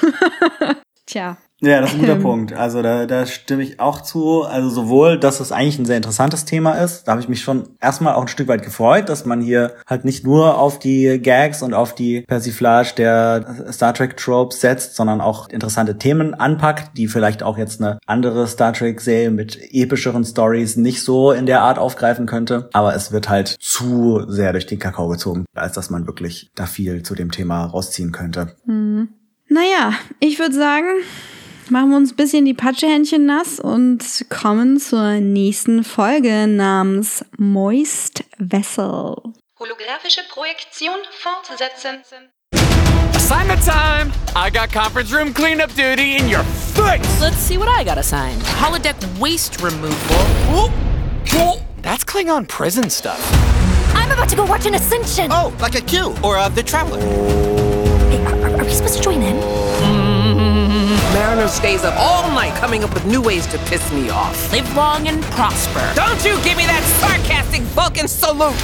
<laughs> Tja. Ja, das ist ein guter ähm. Punkt. Also da, da stimme ich auch zu. Also sowohl, dass es eigentlich ein sehr interessantes Thema ist, da habe ich mich schon erstmal auch ein Stück weit gefreut, dass man hier halt nicht nur auf die Gags und auf die Persiflage der Star Trek Tropes setzt, sondern auch interessante Themen anpackt, die vielleicht auch jetzt eine andere Star Trek Serie mit epischeren Stories nicht so in der Art aufgreifen könnte. Aber es wird halt zu sehr durch den Kakao gezogen, als dass man wirklich da viel zu dem Thema rausziehen könnte. Hm. Naja, ich würde sagen, machen wir uns ein bisschen die Patschehändchen nass und kommen zur nächsten Folge namens Moist Vessel. Holographische Projektion fortsetzen. Assignment time! I got conference room cleanup duty in your face! Let's see what I got assigned. Holodeck waste removal. Whoa. Whoa. That's Klingon prison stuff. I'm about to go watch an ascension! Oh, like a Q or uh, the Traveler. Hey, are, are we supposed to join in? Mariner stays up all night coming up with new ways to piss me off. Live long and prosper. Don't you give me that sarcastic Vulcan salute!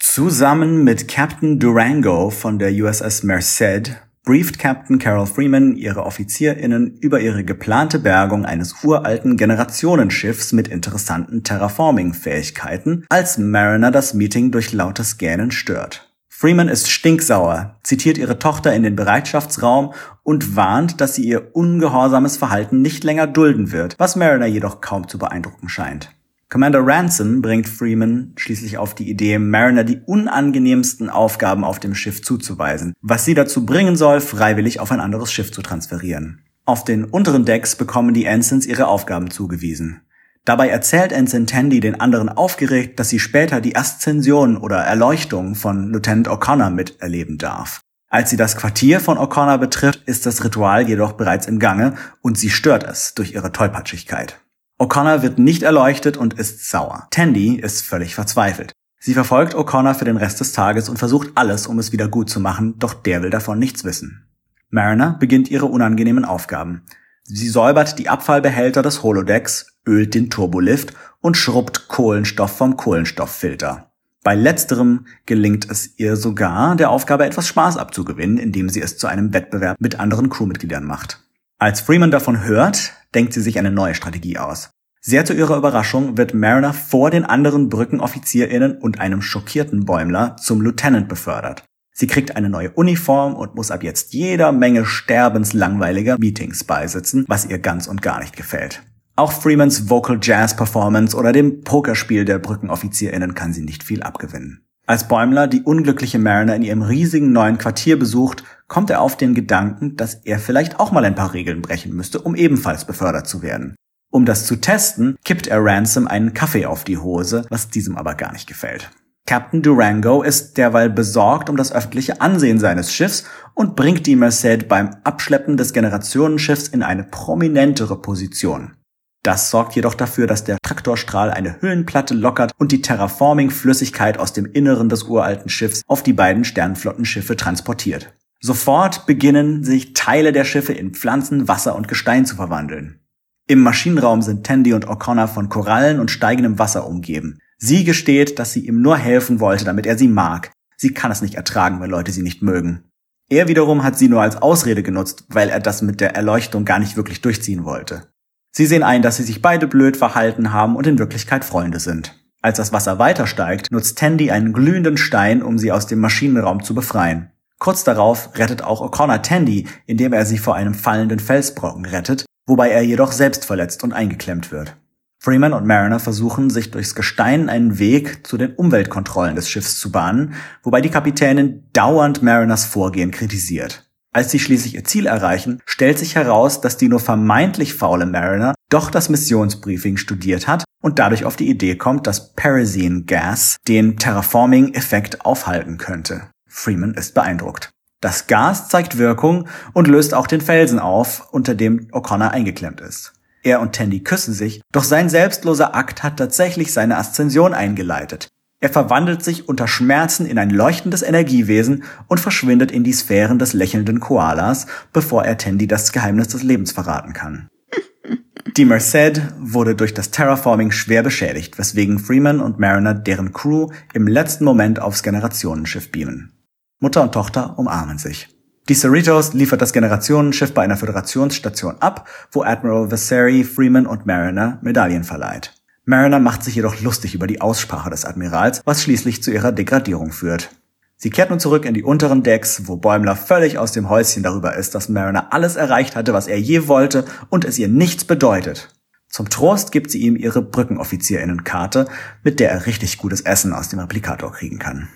Zusammen mit Captain Durango von der USS Merced brieft Captain Carol Freeman ihre OffizierInnen über ihre geplante Bergung eines uralten Generationenschiffs mit interessanten Terraforming-Fähigkeiten, als Mariner das Meeting durch lautes Gähnen stört. Freeman ist stinksauer, zitiert ihre Tochter in den Bereitschaftsraum und warnt, dass sie ihr ungehorsames Verhalten nicht länger dulden wird, was Mariner jedoch kaum zu beeindrucken scheint. Commander Ransom bringt Freeman schließlich auf die Idee, Mariner die unangenehmsten Aufgaben auf dem Schiff zuzuweisen, was sie dazu bringen soll, freiwillig auf ein anderes Schiff zu transferieren. Auf den unteren Decks bekommen die Ensigns ihre Aufgaben zugewiesen. Dabei erzählt Ensign Tandy den anderen aufgeregt, dass sie später die Aszension oder Erleuchtung von Lieutenant O'Connor miterleben darf. Als sie das Quartier von O'Connor betrifft, ist das Ritual jedoch bereits im Gange und sie stört es durch ihre Tollpatschigkeit. O'Connor wird nicht erleuchtet und ist sauer. Tandy ist völlig verzweifelt. Sie verfolgt O'Connor für den Rest des Tages und versucht alles, um es wieder gut zu machen, doch der will davon nichts wissen. Mariner beginnt ihre unangenehmen Aufgaben. Sie säubert die Abfallbehälter des Holodecks, ölt den Turbolift und schrubbt Kohlenstoff vom Kohlenstofffilter. Bei letzterem gelingt es ihr sogar, der Aufgabe etwas Spaß abzugewinnen, indem sie es zu einem Wettbewerb mit anderen Crewmitgliedern macht. Als Freeman davon hört, denkt sie sich eine neue Strategie aus. Sehr zu ihrer Überraschung wird Mariner vor den anderen BrückenoffizierInnen und einem schockierten Bäumler zum Lieutenant befördert. Sie kriegt eine neue Uniform und muss ab jetzt jeder Menge sterbenslangweiliger Meetings beisitzen, was ihr ganz und gar nicht gefällt. Auch Freemans Vocal Jazz Performance oder dem Pokerspiel der BrückenoffizierInnen kann sie nicht viel abgewinnen. Als Bäumler die unglückliche Mariner in ihrem riesigen neuen Quartier besucht, kommt er auf den Gedanken, dass er vielleicht auch mal ein paar Regeln brechen müsste, um ebenfalls befördert zu werden. Um das zu testen, kippt er Ransom einen Kaffee auf die Hose, was diesem aber gar nicht gefällt. Captain Durango ist derweil besorgt um das öffentliche Ansehen seines Schiffs und bringt die Merced beim Abschleppen des Generationenschiffs in eine prominentere Position. Das sorgt jedoch dafür, dass der Traktorstrahl eine Höhenplatte lockert und die Terraforming-Flüssigkeit aus dem Inneren des uralten Schiffs auf die beiden Sternflottenschiffe transportiert. Sofort beginnen sich Teile der Schiffe in Pflanzen, Wasser und Gestein zu verwandeln. Im Maschinenraum sind Tandy und O'Connor von Korallen und steigendem Wasser umgeben. Sie gesteht, dass sie ihm nur helfen wollte, damit er sie mag. Sie kann es nicht ertragen, wenn Leute sie nicht mögen. Er wiederum hat sie nur als Ausrede genutzt, weil er das mit der Erleuchtung gar nicht wirklich durchziehen wollte. Sie sehen ein, dass sie sich beide blöd verhalten haben und in Wirklichkeit Freunde sind. Als das Wasser weiter steigt, nutzt Tandy einen glühenden Stein, um sie aus dem Maschinenraum zu befreien. Kurz darauf rettet auch O'Connor Tandy, indem er sie vor einem fallenden Felsbrocken rettet, wobei er jedoch selbst verletzt und eingeklemmt wird. Freeman und Mariner versuchen, sich durchs Gestein einen Weg zu den Umweltkontrollen des Schiffs zu bahnen, wobei die Kapitänin dauernd Mariners Vorgehen kritisiert. Als sie schließlich ihr Ziel erreichen, stellt sich heraus, dass die nur vermeintlich faule Mariner doch das Missionsbriefing studiert hat und dadurch auf die Idee kommt, dass Perazine Gas den Terraforming-Effekt aufhalten könnte. Freeman ist beeindruckt. Das Gas zeigt Wirkung und löst auch den Felsen auf, unter dem O'Connor eingeklemmt ist. Er und Tandy küssen sich, doch sein selbstloser Akt hat tatsächlich seine Aszension eingeleitet. Er verwandelt sich unter Schmerzen in ein leuchtendes Energiewesen und verschwindet in die Sphären des lächelnden Koalas, bevor er Tandy das Geheimnis des Lebens verraten kann. <laughs> Die Merced wurde durch das Terraforming schwer beschädigt, weswegen Freeman und Mariner deren Crew im letzten Moment aufs Generationenschiff beamen. Mutter und Tochter umarmen sich. Die Cerritos liefert das Generationenschiff bei einer Föderationsstation ab, wo Admiral Vasari Freeman und Mariner Medaillen verleiht. Mariner macht sich jedoch lustig über die Aussprache des Admirals, was schließlich zu ihrer Degradierung führt. Sie kehrt nun zurück in die unteren Decks, wo Bäumler völlig aus dem Häuschen darüber ist, dass Mariner alles erreicht hatte, was er je wollte und es ihr nichts bedeutet. Zum Trost gibt sie ihm ihre Brückenoffizierinnenkarte, mit der er richtig gutes Essen aus dem Replikator kriegen kann.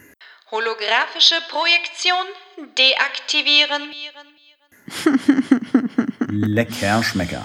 Holographische Projektion deaktivieren. Lecker Schmecker.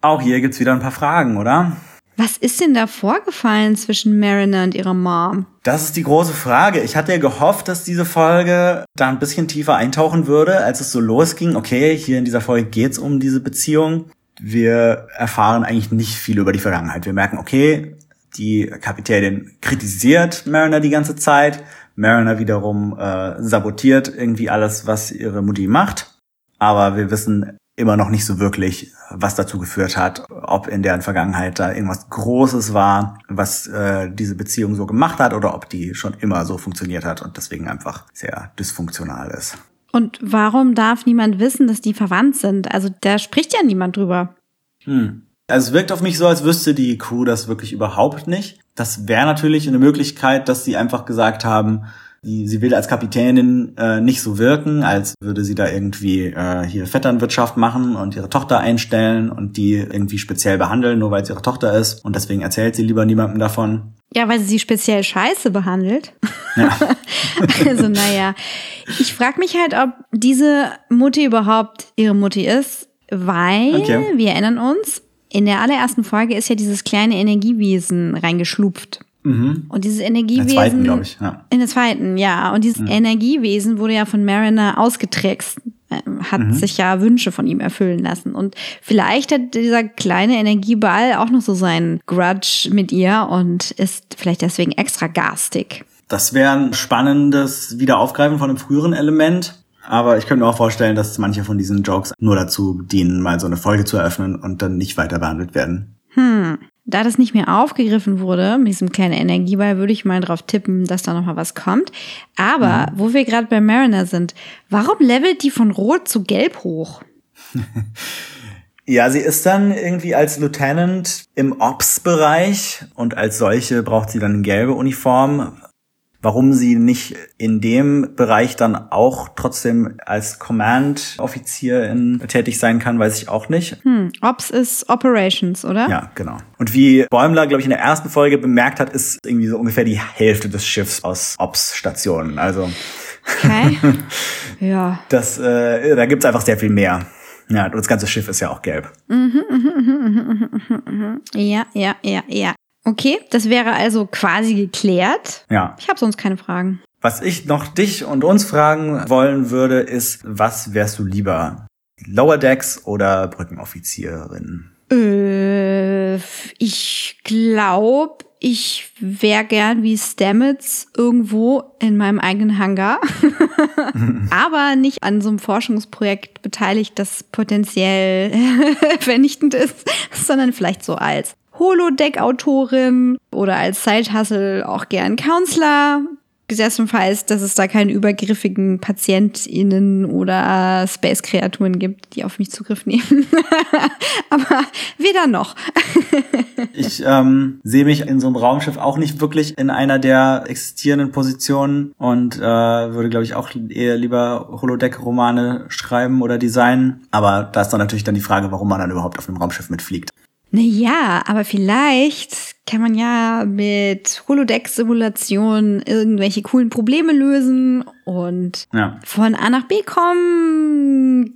Auch hier gibt's wieder ein paar Fragen, oder? Was ist denn da vorgefallen zwischen Mariner und ihrer Mom? Das ist die große Frage. Ich hatte ja gehofft, dass diese Folge da ein bisschen tiefer eintauchen würde, als es so losging. Okay, hier in dieser Folge geht's um diese Beziehung. Wir erfahren eigentlich nicht viel über die Vergangenheit. Wir merken, okay, die Kapitänin kritisiert Mariner die ganze Zeit. Mariner wiederum äh, sabotiert irgendwie alles, was ihre Mutti macht. Aber wir wissen immer noch nicht so wirklich, was dazu geführt hat, ob in deren Vergangenheit da irgendwas Großes war, was äh, diese Beziehung so gemacht hat oder ob die schon immer so funktioniert hat und deswegen einfach sehr dysfunktional ist. Und warum darf niemand wissen, dass die verwandt sind? Also da spricht ja niemand drüber. Hm. Also es wirkt auf mich so, als wüsste die Crew das wirklich überhaupt nicht. Das wäre natürlich eine Möglichkeit, dass sie einfach gesagt haben, die, sie will als Kapitänin äh, nicht so wirken, als würde sie da irgendwie äh, hier Vetternwirtschaft machen und ihre Tochter einstellen und die irgendwie speziell behandeln, nur weil es ihre Tochter ist. Und deswegen erzählt sie lieber niemandem davon. Ja, weil sie sie speziell scheiße behandelt. Ja. <laughs> also naja, ich frage mich halt, ob diese Mutti überhaupt ihre Mutti ist, weil okay. wir erinnern uns, in der allerersten Folge ist ja dieses kleine Energiewesen reingeschlupft. Mhm. Und dieses Energiewesen. In der zweiten, glaube ich. Ja. In der zweiten, ja. Und dieses mhm. Energiewesen wurde ja von Mariner ausgetrickst, äh, hat mhm. sich ja Wünsche von ihm erfüllen lassen. Und vielleicht hat dieser kleine Energieball auch noch so seinen Grudge mit ihr und ist vielleicht deswegen extra garstig. Das wäre ein spannendes Wiederaufgreifen von einem früheren Element. Aber ich könnte mir auch vorstellen, dass manche von diesen Jokes nur dazu dienen, mal so eine Folge zu eröffnen und dann nicht weiter behandelt werden. Hm. Da das nicht mehr aufgegriffen wurde, mit diesem kleinen Energieball, würde ich mal drauf tippen, dass da nochmal was kommt. Aber mhm. wo wir gerade bei Mariner sind, warum levelt die von Rot zu Gelb hoch? <laughs> Ja, sie ist dann irgendwie als Lieutenant im Ops-Bereich und als solche braucht sie dann eine gelbe Uniform. Warum sie nicht in dem Bereich dann auch trotzdem als Command-Offizierin tätig sein kann, weiß ich auch nicht. Hm, Ops ist Operations, oder? Ja, genau. Und wie Bäumler, glaube ich, in der ersten Folge bemerkt hat, ist irgendwie so ungefähr die Hälfte des Schiffs aus Ops-Stationen. Also Okay. <laughs> ja. Das, äh, da gibt's einfach sehr viel mehr. Ja, und das ganze Schiff ist ja auch gelb. Mhm, mhm, mhm, ja, ja, ja, ja. Okay, das wäre also quasi geklärt. Ja. Ich habe sonst keine Fragen. Was ich noch dich und uns fragen wollen würde, ist, was wärst du lieber? Lower Decks oder Brückenoffizierin? Äh, ich glaube, ich wäre gern wie Stamets irgendwo in meinem eigenen Hangar, <laughs> aber nicht an so einem Forschungsprojekt beteiligt, das potenziell <laughs> vernichtend ist, sondern vielleicht so als Holodeck-Autorin oder als Side-Hustle auch gern Counselor. Gesetztenfalls, dass es da keine übergriffigen PatientInnen oder Space-Kreaturen gibt, die auf mich Zugriff nehmen. <laughs> Aber weder noch. <laughs> ich ähm, sehe mich in so einem Raumschiff auch nicht wirklich in einer der existierenden Positionen und äh, würde, glaube ich, auch eher lieber Holodeck-Romane schreiben oder designen. Aber da ist dann natürlich dann die Frage, warum man dann überhaupt auf einem Raumschiff mitfliegt. Naja, aber vielleicht kann man ja mit Holodeck-Simulationen irgendwelche coolen Probleme lösen und ja. von A nach B kommen.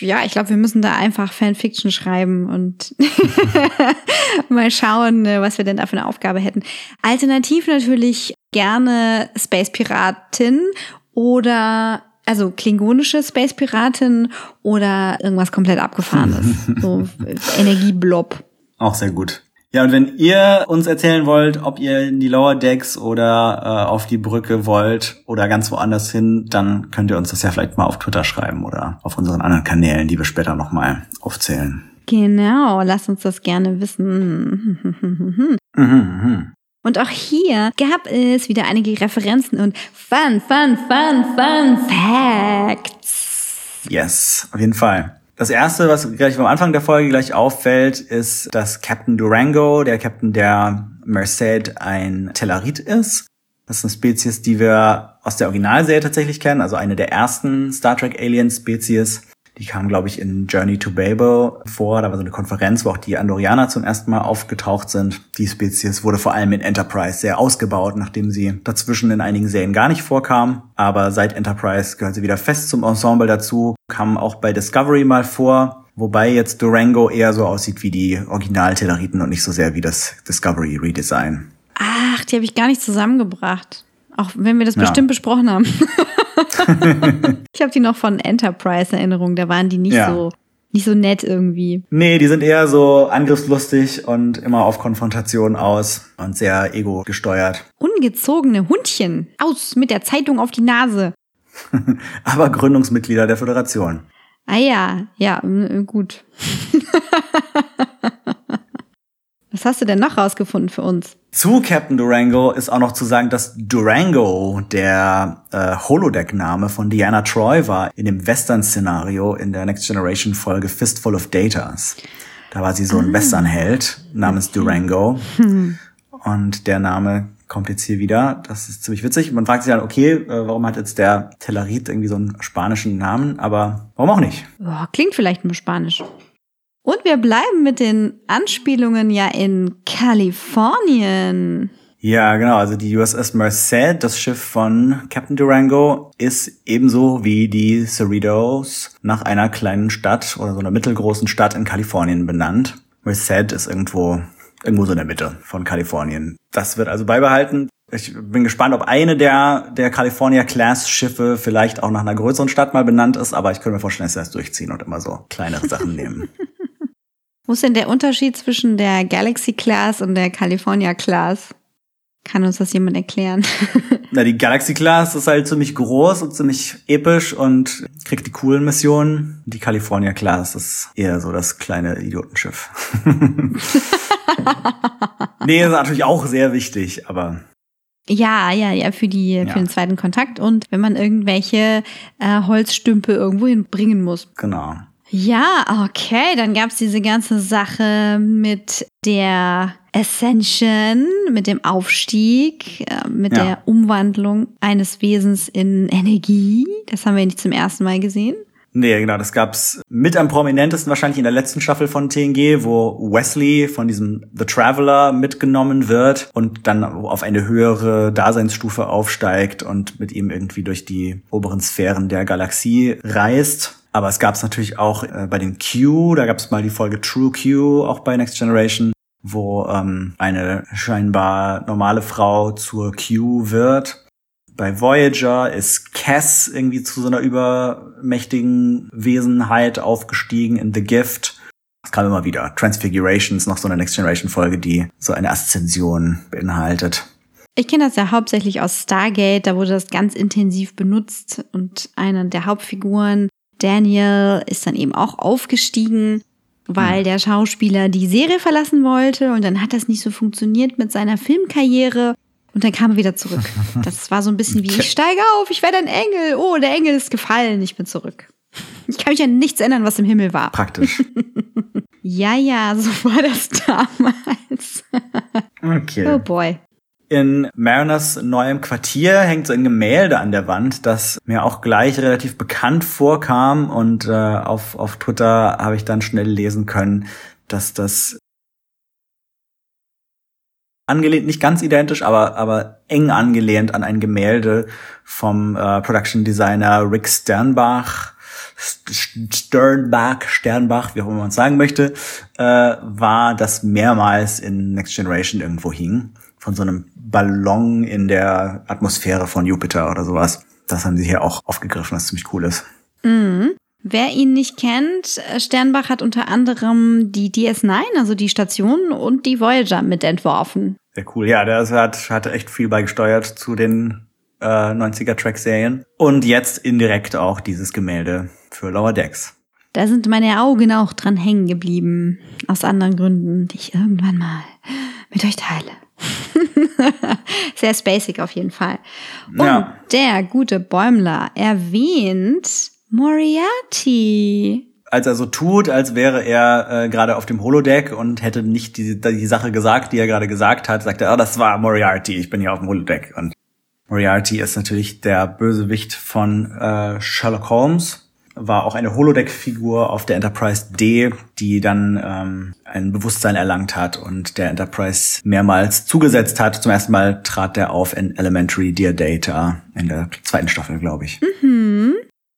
Ja, ich glaube, wir müssen da einfach Fanfiction schreiben und <laughs> mal schauen, äh, was wir denn da für eine Aufgabe hätten. Alternativ natürlich gerne Space Piratin oder also klingonische Space Piratin oder irgendwas komplett abgefahrenes. <laughs> so Energieblob. Auch sehr gut. Ja, und wenn ihr uns erzählen wollt, ob ihr in die Lower Decks oder äh, auf die Brücke wollt oder ganz woanders hin, dann könnt ihr uns das ja vielleicht mal auf Twitter schreiben oder auf unseren anderen Kanälen, die wir später nochmal aufzählen. Genau, lasst uns das gerne wissen. <laughs> Und auch hier gab es wieder einige Referenzen und Fun, Fun, Fun, Fun Facts. Yes, auf jeden Fall. Das erste, was gleich am Anfang der Folge gleich auffällt, ist, dass Captain Durango, der Captain der Merced, ein Tellerit ist. Das ist eine Spezies, die wir aus der Originalserie tatsächlich kennen, also eine der ersten Star Trek Alien Spezies. Die kam, glaube ich, in Journey to Babel vor. Da war so eine Konferenz, wo auch die Andorianer zum ersten Mal aufgetaucht sind. Die Spezies wurde vor allem in Enterprise sehr ausgebaut, nachdem sie dazwischen in einigen Serien gar nicht vorkam. Aber seit Enterprise gehört sie wieder fest zum Ensemble dazu. Kam auch bei Discovery mal vor. Wobei jetzt Durango eher so aussieht wie die Original-Telleriten und nicht so sehr wie das Discovery Redesign. Ach, die habe ich gar nicht zusammengebracht. Auch wenn wir das ja. bestimmt besprochen haben. <laughs> <laughs> ich habe die noch von Enterprise Erinnerung, da waren die nicht ja. so nicht so nett irgendwie. Nee, die sind eher so angriffslustig und immer auf Konfrontation aus und sehr ego gesteuert. Ungezogene Hundchen. Aus mit der Zeitung auf die Nase. <laughs> Aber Gründungsmitglieder der Föderation. Ah ja, ja, gut. <laughs> Was hast du denn noch rausgefunden für uns? Zu Captain Durango ist auch noch zu sagen, dass Durango der äh, Holodeck-Name von Diana Troy war in dem Western-Szenario in der Next Generation-Folge Fistful of Datas. Da war sie so ein ah. Western-Held namens Durango. Hm. Und der Name kommt jetzt hier wieder. Das ist ziemlich witzig. Man fragt sich dann, okay, äh, warum hat jetzt der Tellerit irgendwie so einen spanischen Namen? Aber warum auch nicht? Oh, klingt vielleicht nur spanisch. Und wir bleiben mit den Anspielungen ja in Kalifornien. Ja, genau. Also die USS Merced, das Schiff von Captain Durango, ist ebenso wie die Cerritos nach einer kleinen Stadt oder so einer mittelgroßen Stadt in Kalifornien benannt. Merced ist irgendwo, irgendwo so in der Mitte von Kalifornien. Das wird also beibehalten. Ich bin gespannt, ob eine der, der California-Class-Schiffe vielleicht auch nach einer größeren Stadt mal benannt ist, aber ich könnte mir vorstellen, dass sie das durchziehen und immer so kleinere Sachen nehmen. <laughs> Wo ist denn der Unterschied zwischen der Galaxy Class und der California Class? Kann uns das jemand erklären? <laughs> Na, die Galaxy Class ist halt ziemlich groß und ziemlich episch und kriegt die coolen Missionen. Die California Class ist eher so das kleine Idiotenschiff. <laughs> nee, ist natürlich auch sehr wichtig, aber ja, ja, ja, für die, ja. für den zweiten Kontakt und wenn man irgendwelche äh, Holzstümpe irgendwo hinbringen muss. Genau. Ja, okay, dann gab's diese ganze Sache mit der Ascension, mit dem Aufstieg, äh, mit ja. der Umwandlung eines Wesens in Energie. Das haben wir nicht zum ersten Mal gesehen. Nee, genau, das gab's mit am prominentesten wahrscheinlich in der letzten Staffel von TNG, wo Wesley von diesem The Traveler mitgenommen wird und dann auf eine höhere Daseinsstufe aufsteigt und mit ihm irgendwie durch die oberen Sphären der Galaxie reist. Aber es gab es natürlich auch äh, bei den Q, da gab es mal die Folge True Q, auch bei Next Generation, wo ähm, eine scheinbar normale Frau zur Q wird. Bei Voyager ist Cass irgendwie zu so einer übermächtigen Wesenheit aufgestiegen in The Gift. Das kam immer wieder. Transfigurations, noch so eine Next Generation Folge, die so eine Aszension beinhaltet. Ich kenne das ja hauptsächlich aus Stargate, da wurde das ganz intensiv benutzt und eine der Hauptfiguren Daniel ist dann eben auch aufgestiegen, weil hm. der Schauspieler die Serie verlassen wollte und dann hat das nicht so funktioniert mit seiner Filmkarriere. Und dann kam er wieder zurück. <laughs> Das war so ein bisschen wie, ich steige auf, ich werde ein Engel. Oh, der Engel ist gefallen, ich bin zurück. Ich kann mich an nichts erinnern, was im Himmel war. Praktisch. <laughs> ja, ja, so war das <laughs> damals. Okay. Oh boy. In Mariners neuem Quartier hängt so ein Gemälde an der Wand, das mir auch gleich relativ bekannt vorkam und äh, auf, auf Twitter habe ich dann schnell lesen können, dass das angelehnt, nicht ganz identisch, aber, aber eng angelehnt an ein Gemälde vom äh, Production Designer Rick Sternbach, Sternbach, Sternbach, wie auch immer man es sagen möchte, äh, war, das mehrmals in Next Generation irgendwo hing von so einem Ballon in der Atmosphäre von Jupiter oder sowas. Das haben sie hier auch aufgegriffen, was ziemlich cool ist. Mhm. Wer ihn nicht kennt, Sternbach hat unter anderem die DS9, also die Station und die Voyager mitentworfen. Sehr cool. Ja, der hat, hat echt viel beigesteuert zu den äh, 90er-Track-Serien. Und jetzt indirekt auch dieses Gemälde für Lower Decks. Da sind meine Augen auch dran hängen geblieben. Aus anderen Gründen, die ich irgendwann mal mit euch teile. <laughs> Sehr spacig auf jeden Fall. Und ja. der gute Bäumler erwähnt Moriarty. Als er so tut, als wäre er äh, gerade auf dem Holodeck und hätte nicht die, die Sache gesagt, die er gerade gesagt hat, sagt er, oh, das war Moriarty, ich bin hier auf dem Holodeck. Und Moriarty ist natürlich der Bösewicht von äh, Sherlock Holmes war auch eine Holodeck-Figur auf der Enterprise D, die dann ähm, ein Bewusstsein erlangt hat und der Enterprise mehrmals zugesetzt hat. Zum ersten Mal trat er auf in Elementary Dear Data in der zweiten Staffel, glaube ich. Mhm.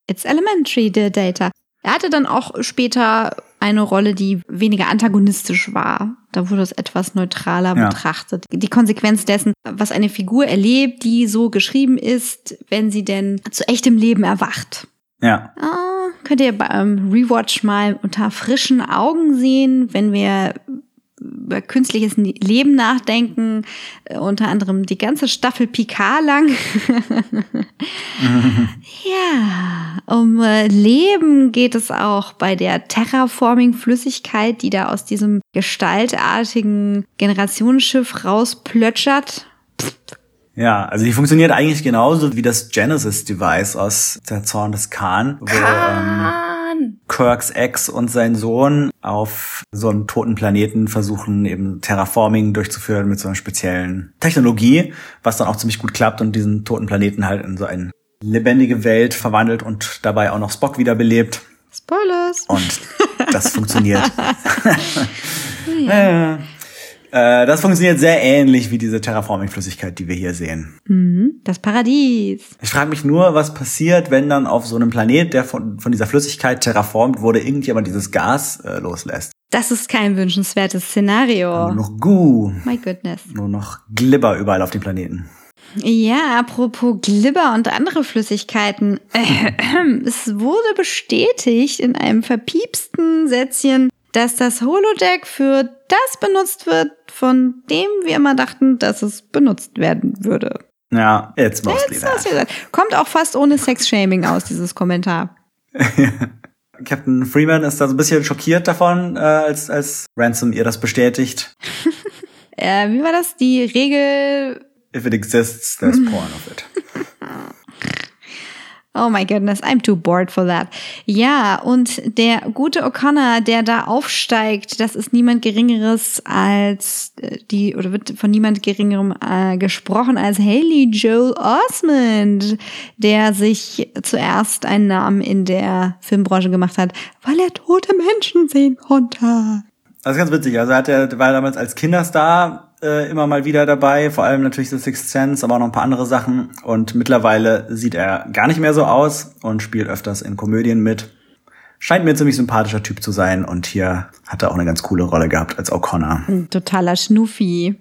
It's Elementary Dear Data. Er hatte dann auch später eine Rolle, die weniger antagonistisch war. Da wurde es etwas neutraler ja. betrachtet. Die Konsequenz dessen, was eine Figur erlebt, die so geschrieben ist, wenn sie denn zu echtem Leben erwacht. Ja. Oh, könnt ihr beim Rewatch mal unter frischen Augen sehen, wenn wir über künstliches Leben nachdenken, äh, unter anderem die ganze Staffel Picard lang. <laughs> ja, um äh, Leben geht es auch bei der Terraforming-Flüssigkeit, die da aus diesem gestaltartigen Generationsschiff rausplötschert. Ja, also die funktioniert eigentlich genauso wie das Genesis-Device aus der Zorn des Khan, wo ähm, Kirks Ex und sein Sohn auf so einem toten Planeten versuchen, eben Terraforming durchzuführen mit so einer speziellen Technologie, was dann auch ziemlich gut klappt und diesen toten Planeten halt in so eine lebendige Welt verwandelt und dabei auch noch Spock wiederbelebt. Spoilers! Und das funktioniert. <laughs> <laughs> ja. Äh, das funktioniert sehr ähnlich wie diese Terraforming-Flüssigkeit, die wir hier sehen. Mhm, das Paradies. Ich frage mich nur, was passiert, wenn dann auf so einem Planet, der von, von dieser Flüssigkeit terraformt wurde, irgendjemand dieses Gas äh, loslässt. Das ist kein wünschenswertes Szenario. Nur noch Gu. My goodness. Nur noch Glibber überall auf dem Planeten. Ja, apropos Glibber und andere Flüssigkeiten. <clears throat> Es wurde bestätigt in einem verpiepsten Sätzchen, dass das Holodeck für das benutzt wird, von dem wir immer dachten, dass es benutzt werden würde. Ja, jetzt mostly jetzt that. Kommt auch fast ohne Sexshaming aus, dieses Kommentar. <laughs> Captain Freeman ist da so ein bisschen schockiert davon, äh, als, als Ransom ihr das bestätigt. <laughs> äh, wie war das? Die Regel. If it exists, there's porn of it. <laughs> Oh my goodness, I'm too bored for that. Ja, und der gute O'Connor, der da aufsteigt, das ist niemand Geringeres als äh, die, oder wird von niemand Geringerem äh, gesprochen als Haley Joel Osmond, der sich zuerst einen Namen in der Filmbranche gemacht hat, weil er tote Menschen sehen konnte. Das ist ganz witzig. Also er hat war damals als Kinderstar äh, immer mal wieder dabei, vor allem natürlich The Sixth Sense, aber auch noch ein paar andere Sachen. Und mittlerweile sieht er gar nicht mehr so aus und spielt öfters in Komödien mit. Scheint mir ein ziemlich sympathischer Typ zu sein und hier hat er auch eine ganz coole Rolle gehabt als O'Connor. Ein totaler Schnuffi.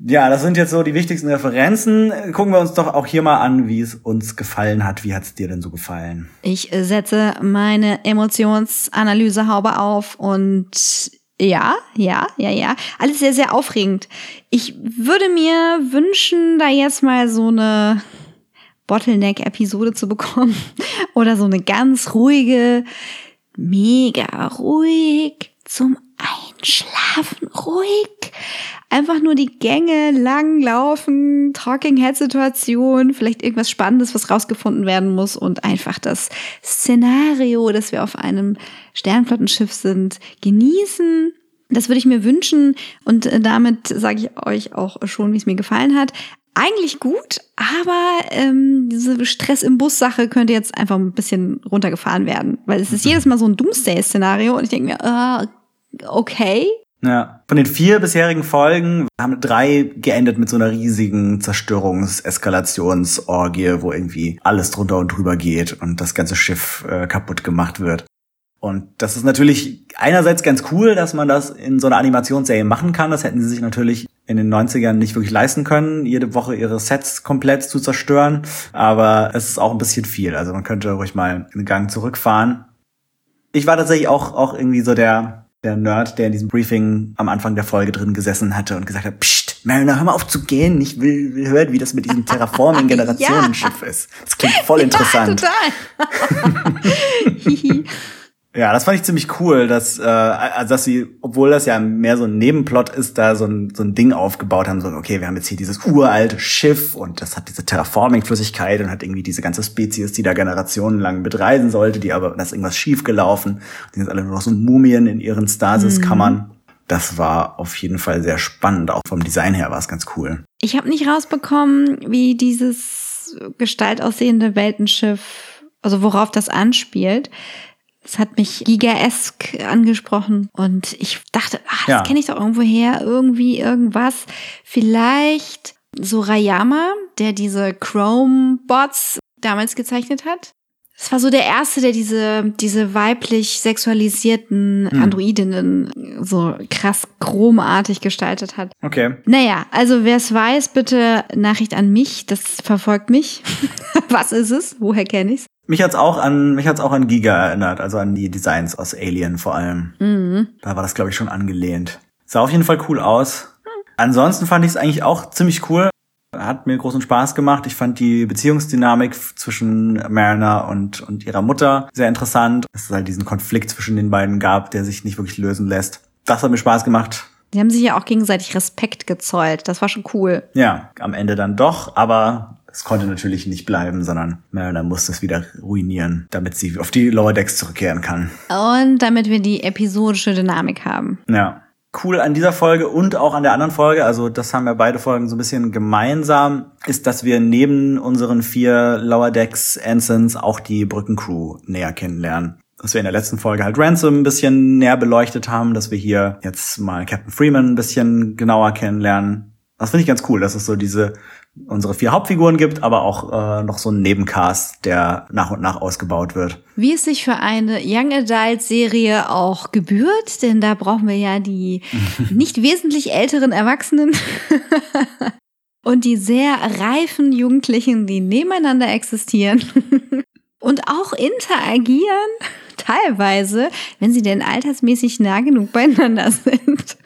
Ja, das sind jetzt so die wichtigsten Referenzen. Gucken wir uns doch auch hier mal an, wie es uns gefallen hat. Wie hat es dir denn so gefallen? Ich setze meine Emotionsanalysehaube auf und ja, ja, ja, ja. Alles sehr, sehr aufregend. Ich würde mir wünschen, da jetzt mal so eine Bottleneck-Episode zu bekommen. <laughs> Oder so eine ganz ruhige, mega ruhig zum Einschlafen, ruhig. Einfach nur die Gänge lang laufen, Talking Head Situation, vielleicht irgendwas Spannendes, was rausgefunden werden muss und einfach das Szenario, dass wir auf einem Sternflottenschiff sind, genießen. Das würde ich mir wünschen und äh, damit sage ich euch auch schon, wie es mir gefallen hat. Eigentlich gut, aber ähm, diese Stress im Bus-Sache könnte jetzt einfach ein bisschen runtergefahren werden, weil es ist jedes Mal so ein Doomsday-Szenario und ich denke mir, uh, okay, ja, von den vier bisherigen Folgen haben drei geendet mit so einer riesigen Zerstörungs-Eskalationsorgie, wo irgendwie alles drunter und drüber geht und das ganze Schiff äh, kaputt gemacht wird. Und das ist natürlich einerseits ganz cool, dass man das in so einer Animationsserie machen kann. Das hätten sie sich natürlich in den 90ern nicht wirklich leisten können, jede Woche ihre Sets komplett zu zerstören. Aber es ist auch ein bisschen viel. Also man könnte ruhig mal einen Gang zurückfahren. Ich war tatsächlich auch, auch irgendwie so der, der Nerd, der in diesem Briefing am Anfang der Folge drin gesessen hatte und gesagt hat, Psst, Mariner, hör mal auf zu gehen. Ich will, will hören, wie das mit diesem Terraforming-Generationenschiff <laughs> ja. ist. Das klingt voll interessant. Ja, total. <laughs> Ja, das fand ich ziemlich cool, dass, äh, also dass sie, obwohl das ja mehr so ein Nebenplot ist, da so ein, so ein Ding aufgebaut haben, so, okay, wir haben jetzt hier dieses uralte Schiff und das hat diese Terraforming-Flüssigkeit und hat irgendwie diese ganze Spezies, die da generationenlang betreisen sollte, die aber, da ist irgendwas schiefgelaufen. Die sind alle nur noch so Mumien in ihren Stasis-Kammern. Mhm. Das war auf jeden Fall sehr spannend, auch vom Design her war es ganz cool. Ich habe nicht rausbekommen, wie dieses Gestalt aussehende Weltenschiff, also worauf das anspielt. Es hat mich gigaesk angesprochen und ich dachte, ach, das ja. kenne ich doch irgendwo her, irgendwie irgendwas. Vielleicht Sorayama, der diese Chrome-Bots damals gezeichnet hat. Das war so der erste, der diese, diese weiblich sexualisierten hm. Androidinnen so krass chromartig gestaltet hat. Okay. Naja, also wer es weiß, bitte Nachricht an mich. Das verfolgt mich. <laughs> Was ist es? Woher kenne ich's? Mich hat's auch an mich hat's auch an Giga erinnert, also an die Designs aus Alien vor allem. Mhm. Da war das glaube ich schon angelehnt. Sah auf jeden Fall cool aus. Ansonsten fand ich es eigentlich auch ziemlich cool. Hat mir großen Spaß gemacht. Ich fand die Beziehungsdynamik zwischen Mariner und, und ihrer Mutter sehr interessant. Dass es halt diesen Konflikt zwischen den beiden gab, der sich nicht wirklich lösen lässt. Das hat mir Spaß gemacht. Die haben sich ja auch gegenseitig Respekt gezollt. Das war schon cool. Ja, am Ende dann doch, aber es konnte natürlich nicht bleiben, sondern Mariner musste es wieder ruinieren, damit sie auf die Lower Decks zurückkehren kann. Und damit wir die episodische Dynamik haben. Ja cool an dieser Folge und auch an der anderen Folge, also das haben ja beide Folgen so ein bisschen gemeinsam, ist, dass wir neben unseren vier Lower Decks Ensigns auch die Brückencrew näher kennenlernen. Dass wir in der letzten Folge halt Ransom ein bisschen näher beleuchtet haben, dass wir hier jetzt mal Captain Freeman ein bisschen genauer kennenlernen. Das finde ich ganz cool, dass es so diese unsere vier Hauptfiguren gibt, aber auch äh, noch so ein Nebencast, der nach und nach ausgebaut wird. Wie es sich für eine Young Adult Serie auch gebührt, denn da brauchen wir ja die <laughs> nicht wesentlich älteren Erwachsenen <laughs> und die sehr reifen Jugendlichen, die nebeneinander existieren <laughs> und auch interagieren, teilweise, wenn sie denn altersmäßig nah genug beieinander sind.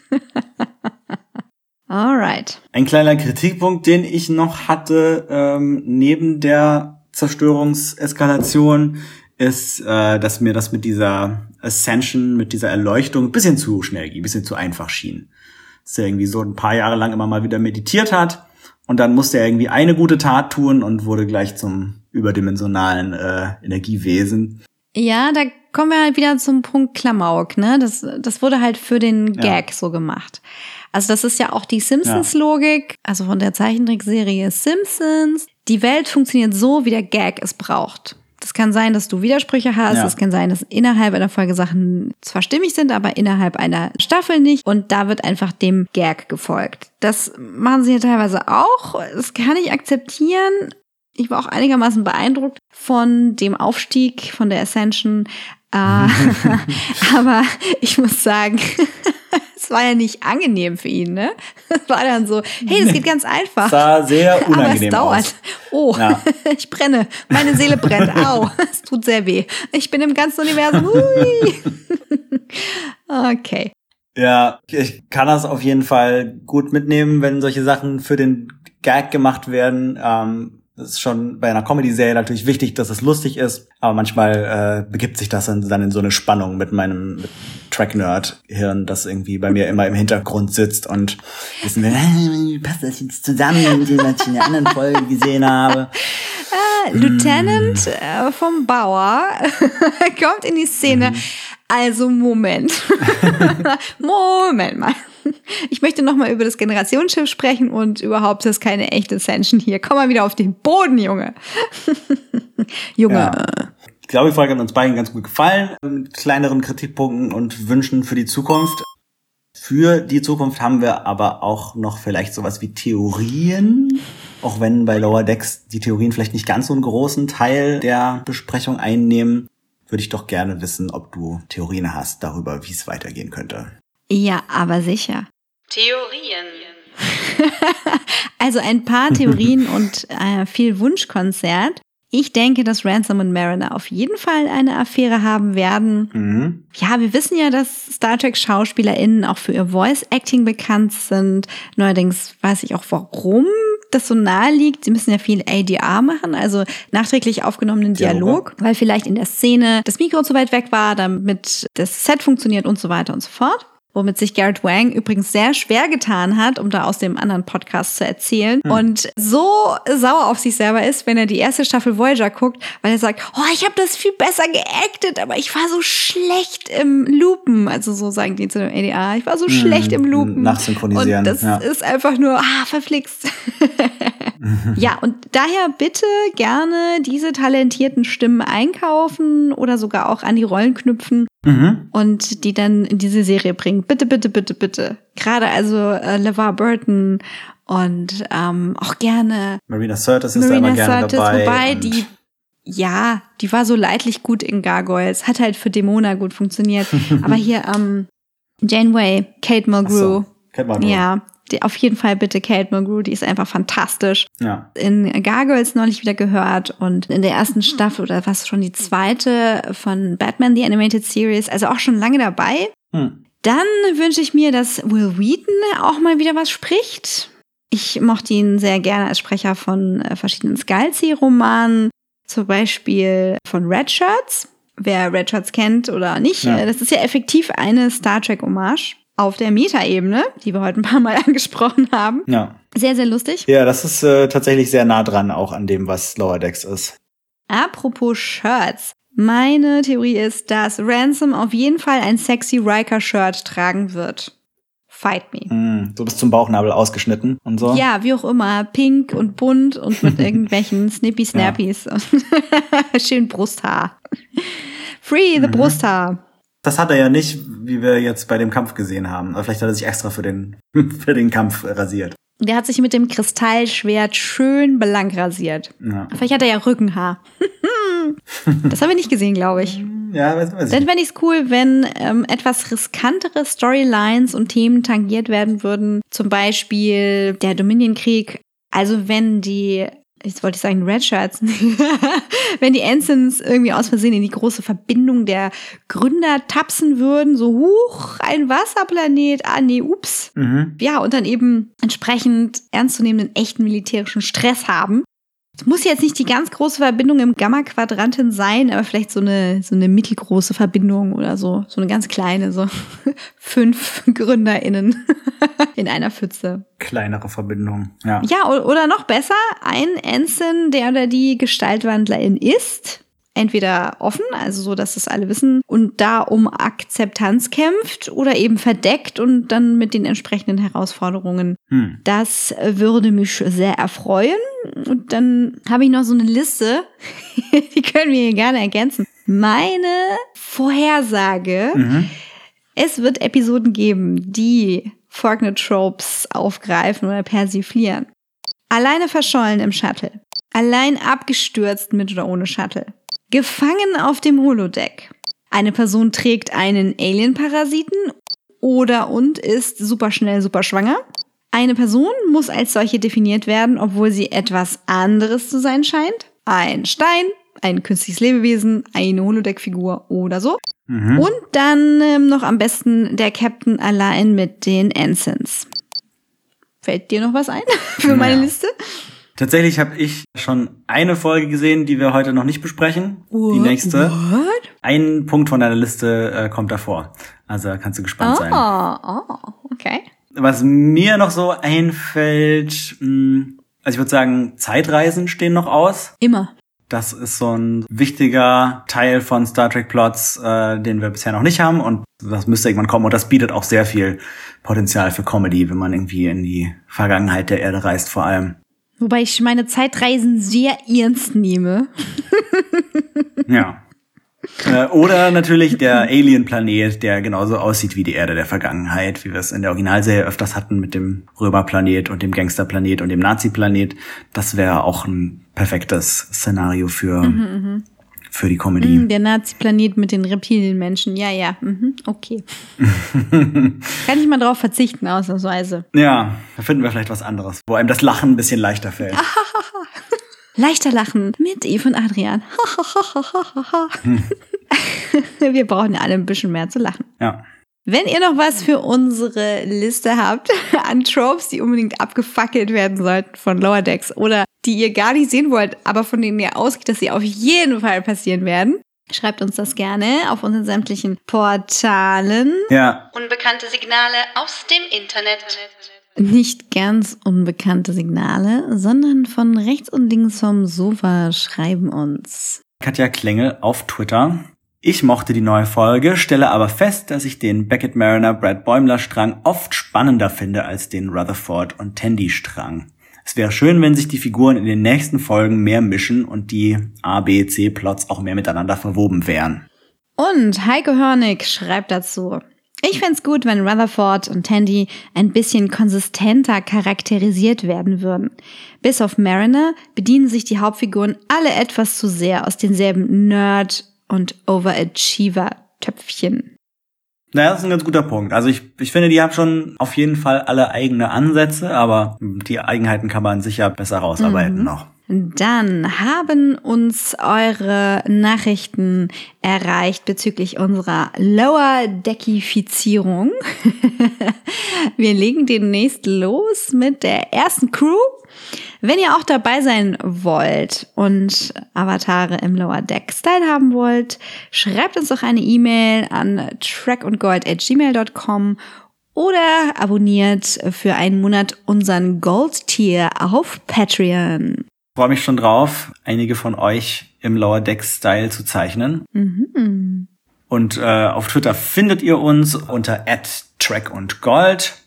Alright. Ein kleiner Kritikpunkt, den ich noch hatte, ähm, neben der Zerstörungseskalation, ist, äh, dass mir das mit dieser Ascension, mit dieser Erleuchtung ein bisschen zu schnell ging, ein bisschen zu einfach schien. Dass er irgendwie so ein paar Jahre lang immer mal wieder meditiert hat und dann musste er irgendwie eine gute Tat tun und wurde gleich zum überdimensionalen äh, Energiewesen. Ja, da kommen wir halt wieder zum Punkt Klamauk, ne? Das, das wurde halt für den Gag ja. so gemacht. Also das ist ja auch die Simpsons-Logik, also von der Zeichentrickserie Simpsons. Die Welt funktioniert so, wie der Gag es braucht. Das kann sein, dass du Widersprüche hast. Es ja. kann sein, dass innerhalb einer Folge Sachen zwar stimmig sind, aber innerhalb einer Staffel nicht. Und da wird einfach dem Gag gefolgt. Das machen sie ja teilweise auch. Das kann ich akzeptieren. Ich war auch einigermaßen beeindruckt von dem Aufstieg von der Ascension. Äh, <laughs> <laughs> aber ich muss sagen, <laughs> <laughs> es war ja nicht angenehm für ihn, ne? Es <laughs> war dann so, hey, das geht ganz einfach. Es war sehr unangenehm <laughs> Aber es dauert. Aus. Oh, ja. ich brenne. Meine Seele brennt. Au, es tut sehr weh. Ich bin im ganzen Universum. Hui. Okay. Ja, ich kann das auf jeden Fall gut mitnehmen, wenn solche Sachen für den Gag gemacht werden. Ähm, das ist schon bei einer Comedy-Serie natürlich wichtig, dass es lustig ist, aber manchmal äh, begibt sich das dann, dann in so eine Spannung mit meinem Track-Nerd-Hirn, das irgendwie bei mir immer im Hintergrund sitzt und wissen will, wie passt das jetzt zusammen mit dem, was ich in der anderen Folge gesehen habe. <laughs> Ah, Lieutenant äh, vom Bauer <laughs> kommt in die Szene. Mhm. Also Moment. <laughs> Moment mal. Ich möchte noch mal über das Generationsschiff sprechen und überhaupt ist keine echte Ascension hier. Komm mal wieder auf den Boden, Junge. <laughs> Junge. Ja. Ich glaube, die Folge hat uns beiden ganz gut gefallen, mit kleineren Kritikpunkten und Wünschen für die Zukunft. Für die Zukunft haben wir aber auch noch vielleicht sowas wie Theorien, auch wenn bei Lower Decks die Theorien vielleicht nicht ganz so einen großen Teil der Besprechung einnehmen, würde ich doch gerne wissen, ob du Theorien hast darüber, wie es weitergehen könnte. Ja, aber sicher. Theorien. <laughs> also ein paar Theorien <laughs> und äh, viel Wunschkonzert. Ich denke, dass Ransom und Mariner auf jeden Fall eine Affäre haben werden. Mhm. Ja, wir wissen ja, dass Star Trek SchauspielerInnen auch für ihr Voice Acting bekannt sind. Neuerdings weiß ich auch warum das so nahe liegt. Sie müssen ja viel ADR machen, also nachträglich aufgenommenen Dialog, Dialog, weil vielleicht in der Szene das Mikro zu weit weg war, damit das Set funktioniert und so weiter und so fort womit sich Garrett Wang übrigens sehr schwer getan hat, um da aus dem anderen Podcast zu erzählen. Hm. Und so sauer auf sich selber ist, wenn er die erste Staffel Voyager guckt, weil er sagt, oh, ich habe das viel besser geactet, aber ich war so schlecht im Loopen. Also so sagen die zu dem ADA, ich war so hm. schlecht im Loopen. Nachsynchronisieren. Und das ja. ist einfach nur, ah, verflixt. <laughs> ja, <laughs> und daher bitte gerne diese talentierten Stimmen einkaufen oder sogar auch an die Rollen knüpfen mhm. und die dann in diese Serie bringen. Bitte, bitte, bitte, bitte. Gerade also äh, LeVar Burton und ähm, auch gerne Marina Sirtis ist Marina da immer gerne Sirtis, dabei. Wobei die ja, die war so leidlich gut in Gargoyles, hat halt für Demona gut funktioniert. <laughs> Aber hier ähm, Janeway, Kate Mulgrew, so, Kate Mulgrew. ja, die, auf jeden Fall bitte Kate Mulgrew, die ist einfach fantastisch. Ja. In Gargoyles neulich wieder gehört und in der ersten Staffel oder was schon die zweite von Batman The Animated Series, also auch schon lange dabei. Hm. Dann wünsche ich mir, dass Will Wheaton auch mal wieder was spricht. Ich mochte ihn sehr gerne als Sprecher von äh, verschiedenen Scalzi-Romanen, zum Beispiel von Red Shirts. Wer Red Shirts kennt oder nicht, ja. Äh, das ist ja effektiv eine Star Trek-Hommage auf der Meta-Ebene, die wir heute ein paar Mal <laughs> angesprochen haben. Ja. Sehr, sehr lustig. Ja, das ist äh, tatsächlich sehr nah dran auch an dem, was Lower Decks ist. Apropos Shirts. Meine Theorie ist, dass Ransom auf jeden Fall ein sexy Riker-Shirt tragen wird. Fight me. Mm, so bis zum Bauchnabel ausgeschnitten und so. Ja, wie auch immer. Pink und bunt und mit <laughs> irgendwelchen Snippy Snappies. Ja. <laughs> Schön Brusthaar. Free the mhm. Brusthaar. Das hat er ja nicht, wie wir jetzt bei dem Kampf gesehen haben. Aber vielleicht hat er sich extra für den, <laughs> für den Kampf rasiert. Der hat sich mit dem Kristallschwert schön blank rasiert. Ja. Vielleicht hat er ja Rückenhaar. <laughs> das haben wir nicht gesehen, glaube ich. Ja, weiß, weiß. Dann fände ich es cool, wenn ähm, etwas riskantere Storylines und Themen tangiert werden würden. Zum Beispiel der Dominion-Krieg. Also wenn die jetzt wollte ich sagen Red Shirts, <laughs> wenn die Ensigns irgendwie aus Versehen in die große Verbindung der Gründer tapsen würden, so huch, ein Wasserplanet, ah nee, ups. Mhm. Ja, und dann eben entsprechend ernstzunehmenden echten militärischen Stress haben. Es muss jetzt nicht die ganz große Verbindung im Gamma-Quadranten sein, aber vielleicht so eine, so eine mittelgroße Verbindung oder so. So eine ganz kleine, so <laughs> fünf GründerInnen <laughs> in einer Pfütze. Kleinere Verbindung, ja. Ja, oder noch besser, ein Ensign, der oder die Gestaltwandlerin ist entweder offen, also so, dass es alle wissen und da um Akzeptanz kämpft oder eben verdeckt und dann mit den entsprechenden Herausforderungen. Hm. Das würde mich sehr erfreuen. Und dann habe ich noch so eine Liste, <laughs> die können wir hier gerne ergänzen. Meine Vorhersage, mhm. es wird Episoden geben, die Faulkner Tropes aufgreifen oder persiflieren. Alleine verschollen im Shuttle. Allein abgestürzt mit oder ohne Shuttle. Gefangen auf dem Holodeck. Eine Person trägt einen Alien-Parasiten oder und ist superschnell, super schwanger. Eine Person muss als solche definiert werden, obwohl sie etwas anderes zu sein scheint. Ein Stein, ein künstliches Lebewesen, eine Holodeck-Figur oder so. Mhm. Und dann ähm, noch am besten der Captain allein mit den Ensigns. Fällt dir noch was ein <laughs> für meine ja. Liste? Tatsächlich habe ich schon eine Folge gesehen, die wir heute noch nicht besprechen. What? Die nächste. What? Ein Punkt von deiner Liste äh, kommt davor. Also kannst du gespannt oh, sein. Oh, okay. Was mir noch so einfällt, mh, hm, also ich würde sagen, Zeitreisen stehen noch aus. Immer. Das ist so ein wichtiger Teil von Star Trek Plots, äh, den wir bisher noch nicht haben und das müsste irgendwann kommen und das bietet auch sehr viel Potenzial für Comedy, wenn man irgendwie in die Vergangenheit der Erde reist vor allem. Wobei ich meine Zeitreisen sehr ernst nehme. <laughs> ja. Äh, oder natürlich der Alien-Planet, der genauso aussieht wie die Erde der Vergangenheit, wie wir es in der Originalserie öfters hatten mit dem Römerplanet und dem Gangsterplanet und dem Nazi-Planet. Das wäre auch ein perfektes Szenario für mhm, mhm für die Comedy. Mm, der Nazi-Planet mit den Reptilienmenschen. Ja, ja. Mhm. Okay. <laughs> Kann ich mal drauf verzichten, ausnahmsweise. Ja, da finden wir vielleicht was anderes, wo einem das Lachen ein bisschen leichter fällt. <laughs> Leichter lachen mit Eve und Adrian. <laughs> hm. wir brauchen ja alle ein bisschen mehr zu lachen. Ja. Wenn ihr noch was für unsere Liste habt <laughs> an Tropes, die unbedingt abgefackelt werden sollten von Lower Decks oder die ihr gar nicht sehen wollt, aber von denen ihr ausgeht, dass sie auf jeden Fall passieren werden, schreibt uns das gerne auf unseren sämtlichen Portalen. Ja. Unbekannte Signale aus dem Internet. Nicht ganz unbekannte Signale, sondern von rechts und links vom Sofa schreiben uns. Katja Klengel auf Twitter ich mochte die neue Folge, stelle aber fest, dass ich den Beckett Mariner Brad Bäumler Strang oft spannender finde als den Rutherford und Tandy Strang. Es wäre schön, wenn sich die Figuren in den nächsten Folgen mehr mischen und die A, B, C Plots auch mehr miteinander verwoben wären. Und Heike Hörnig schreibt dazu. Ich fände gut, wenn Rutherford und Tandy ein bisschen konsistenter charakterisiert werden würden. Bis auf Mariner bedienen sich die Hauptfiguren alle etwas zu sehr aus denselben Nerd- und Overachiever-Töpfchen. Naja, das ist ein ganz guter Punkt. Also ich, ich finde, die haben schon auf jeden Fall alle eigene Ansätze, aber die Eigenheiten kann man sicher besser rausarbeiten mhm. noch. Dann haben uns eure Nachrichten erreicht bezüglich unserer Lower Deckifizierung. <laughs> Wir legen demnächst los mit der ersten Crew. Wenn ihr auch dabei sein wollt und Avatare im Lower Deck Style haben wollt, schreibt uns doch eine E-Mail an trackundgold@gmail.com oder abonniert für einen Monat unseren Gold Tier auf Patreon. Ich freue mich schon drauf, einige von euch im Lower Deck Style zu zeichnen. Mhm. Und äh, auf Twitter findet ihr uns unter @track und Gold.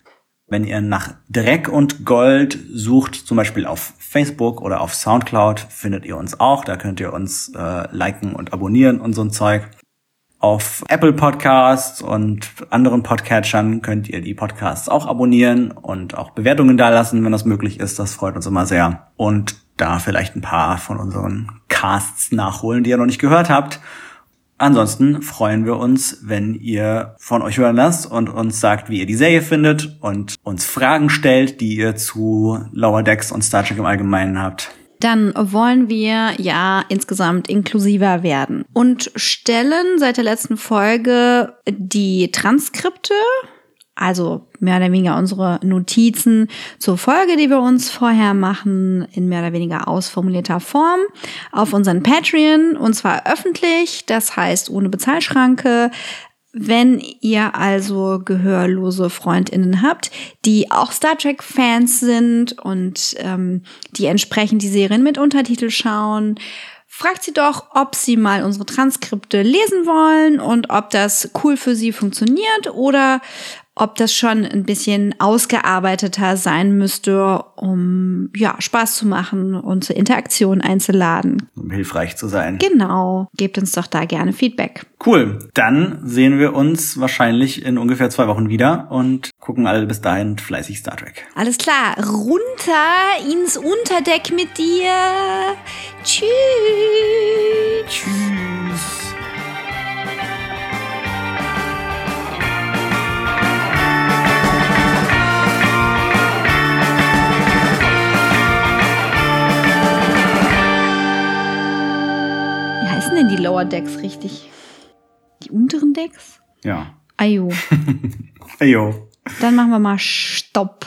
Wenn ihr nach Dreck und Gold sucht, zum Beispiel auf Facebook oder auf Soundcloud, findet ihr uns auch. Da könnt ihr uns äh, liken und abonnieren und so ein Zeug. Auf Apple Podcasts und anderen Podcatchern könnt ihr die Podcasts auch abonnieren und auch Bewertungen dalassen, wenn das möglich ist. Das freut uns immer sehr. Und da vielleicht ein paar von unseren Casts nachholen, die ihr noch nicht gehört habt. Ansonsten freuen wir uns, wenn ihr von euch hören lasst und uns sagt, wie ihr die Serie findet und uns Fragen stellt, die ihr zu Lower Decks und Star Trek im Allgemeinen habt. Dann wollen wir ja insgesamt inklusiver werden und stellen seit der letzten Folge die Transkripte also mehr oder weniger unsere Notizen zur Folge, die wir uns vorher machen, in mehr oder weniger ausformulierter Form auf unseren Patreon und zwar öffentlich, das heißt ohne Bezahlschranke. Wenn ihr also gehörlose Freundinnen habt, die auch Star Trek-Fans sind und ähm, die entsprechend die Serien mit Untertitel schauen, fragt sie doch, ob sie mal unsere Transkripte lesen wollen und ob das cool für sie funktioniert oder ob das schon ein bisschen ausgearbeiteter sein müsste, um ja Spaß zu machen und zur Interaktion einzuladen. Um hilfreich zu sein. Genau. Gebt uns doch da gerne Feedback. Cool. Dann sehen wir uns wahrscheinlich in ungefähr zwei Wochen wieder und gucken alle bis dahin fleißig Star Trek. Alles klar. Runter ins Unterdeck mit dir. Tschüss. Tschüss. Denn die Lower Decks richtig? Die unteren Decks? Ja. Ayo. Ayo. <laughs> Dann machen wir mal Stopp.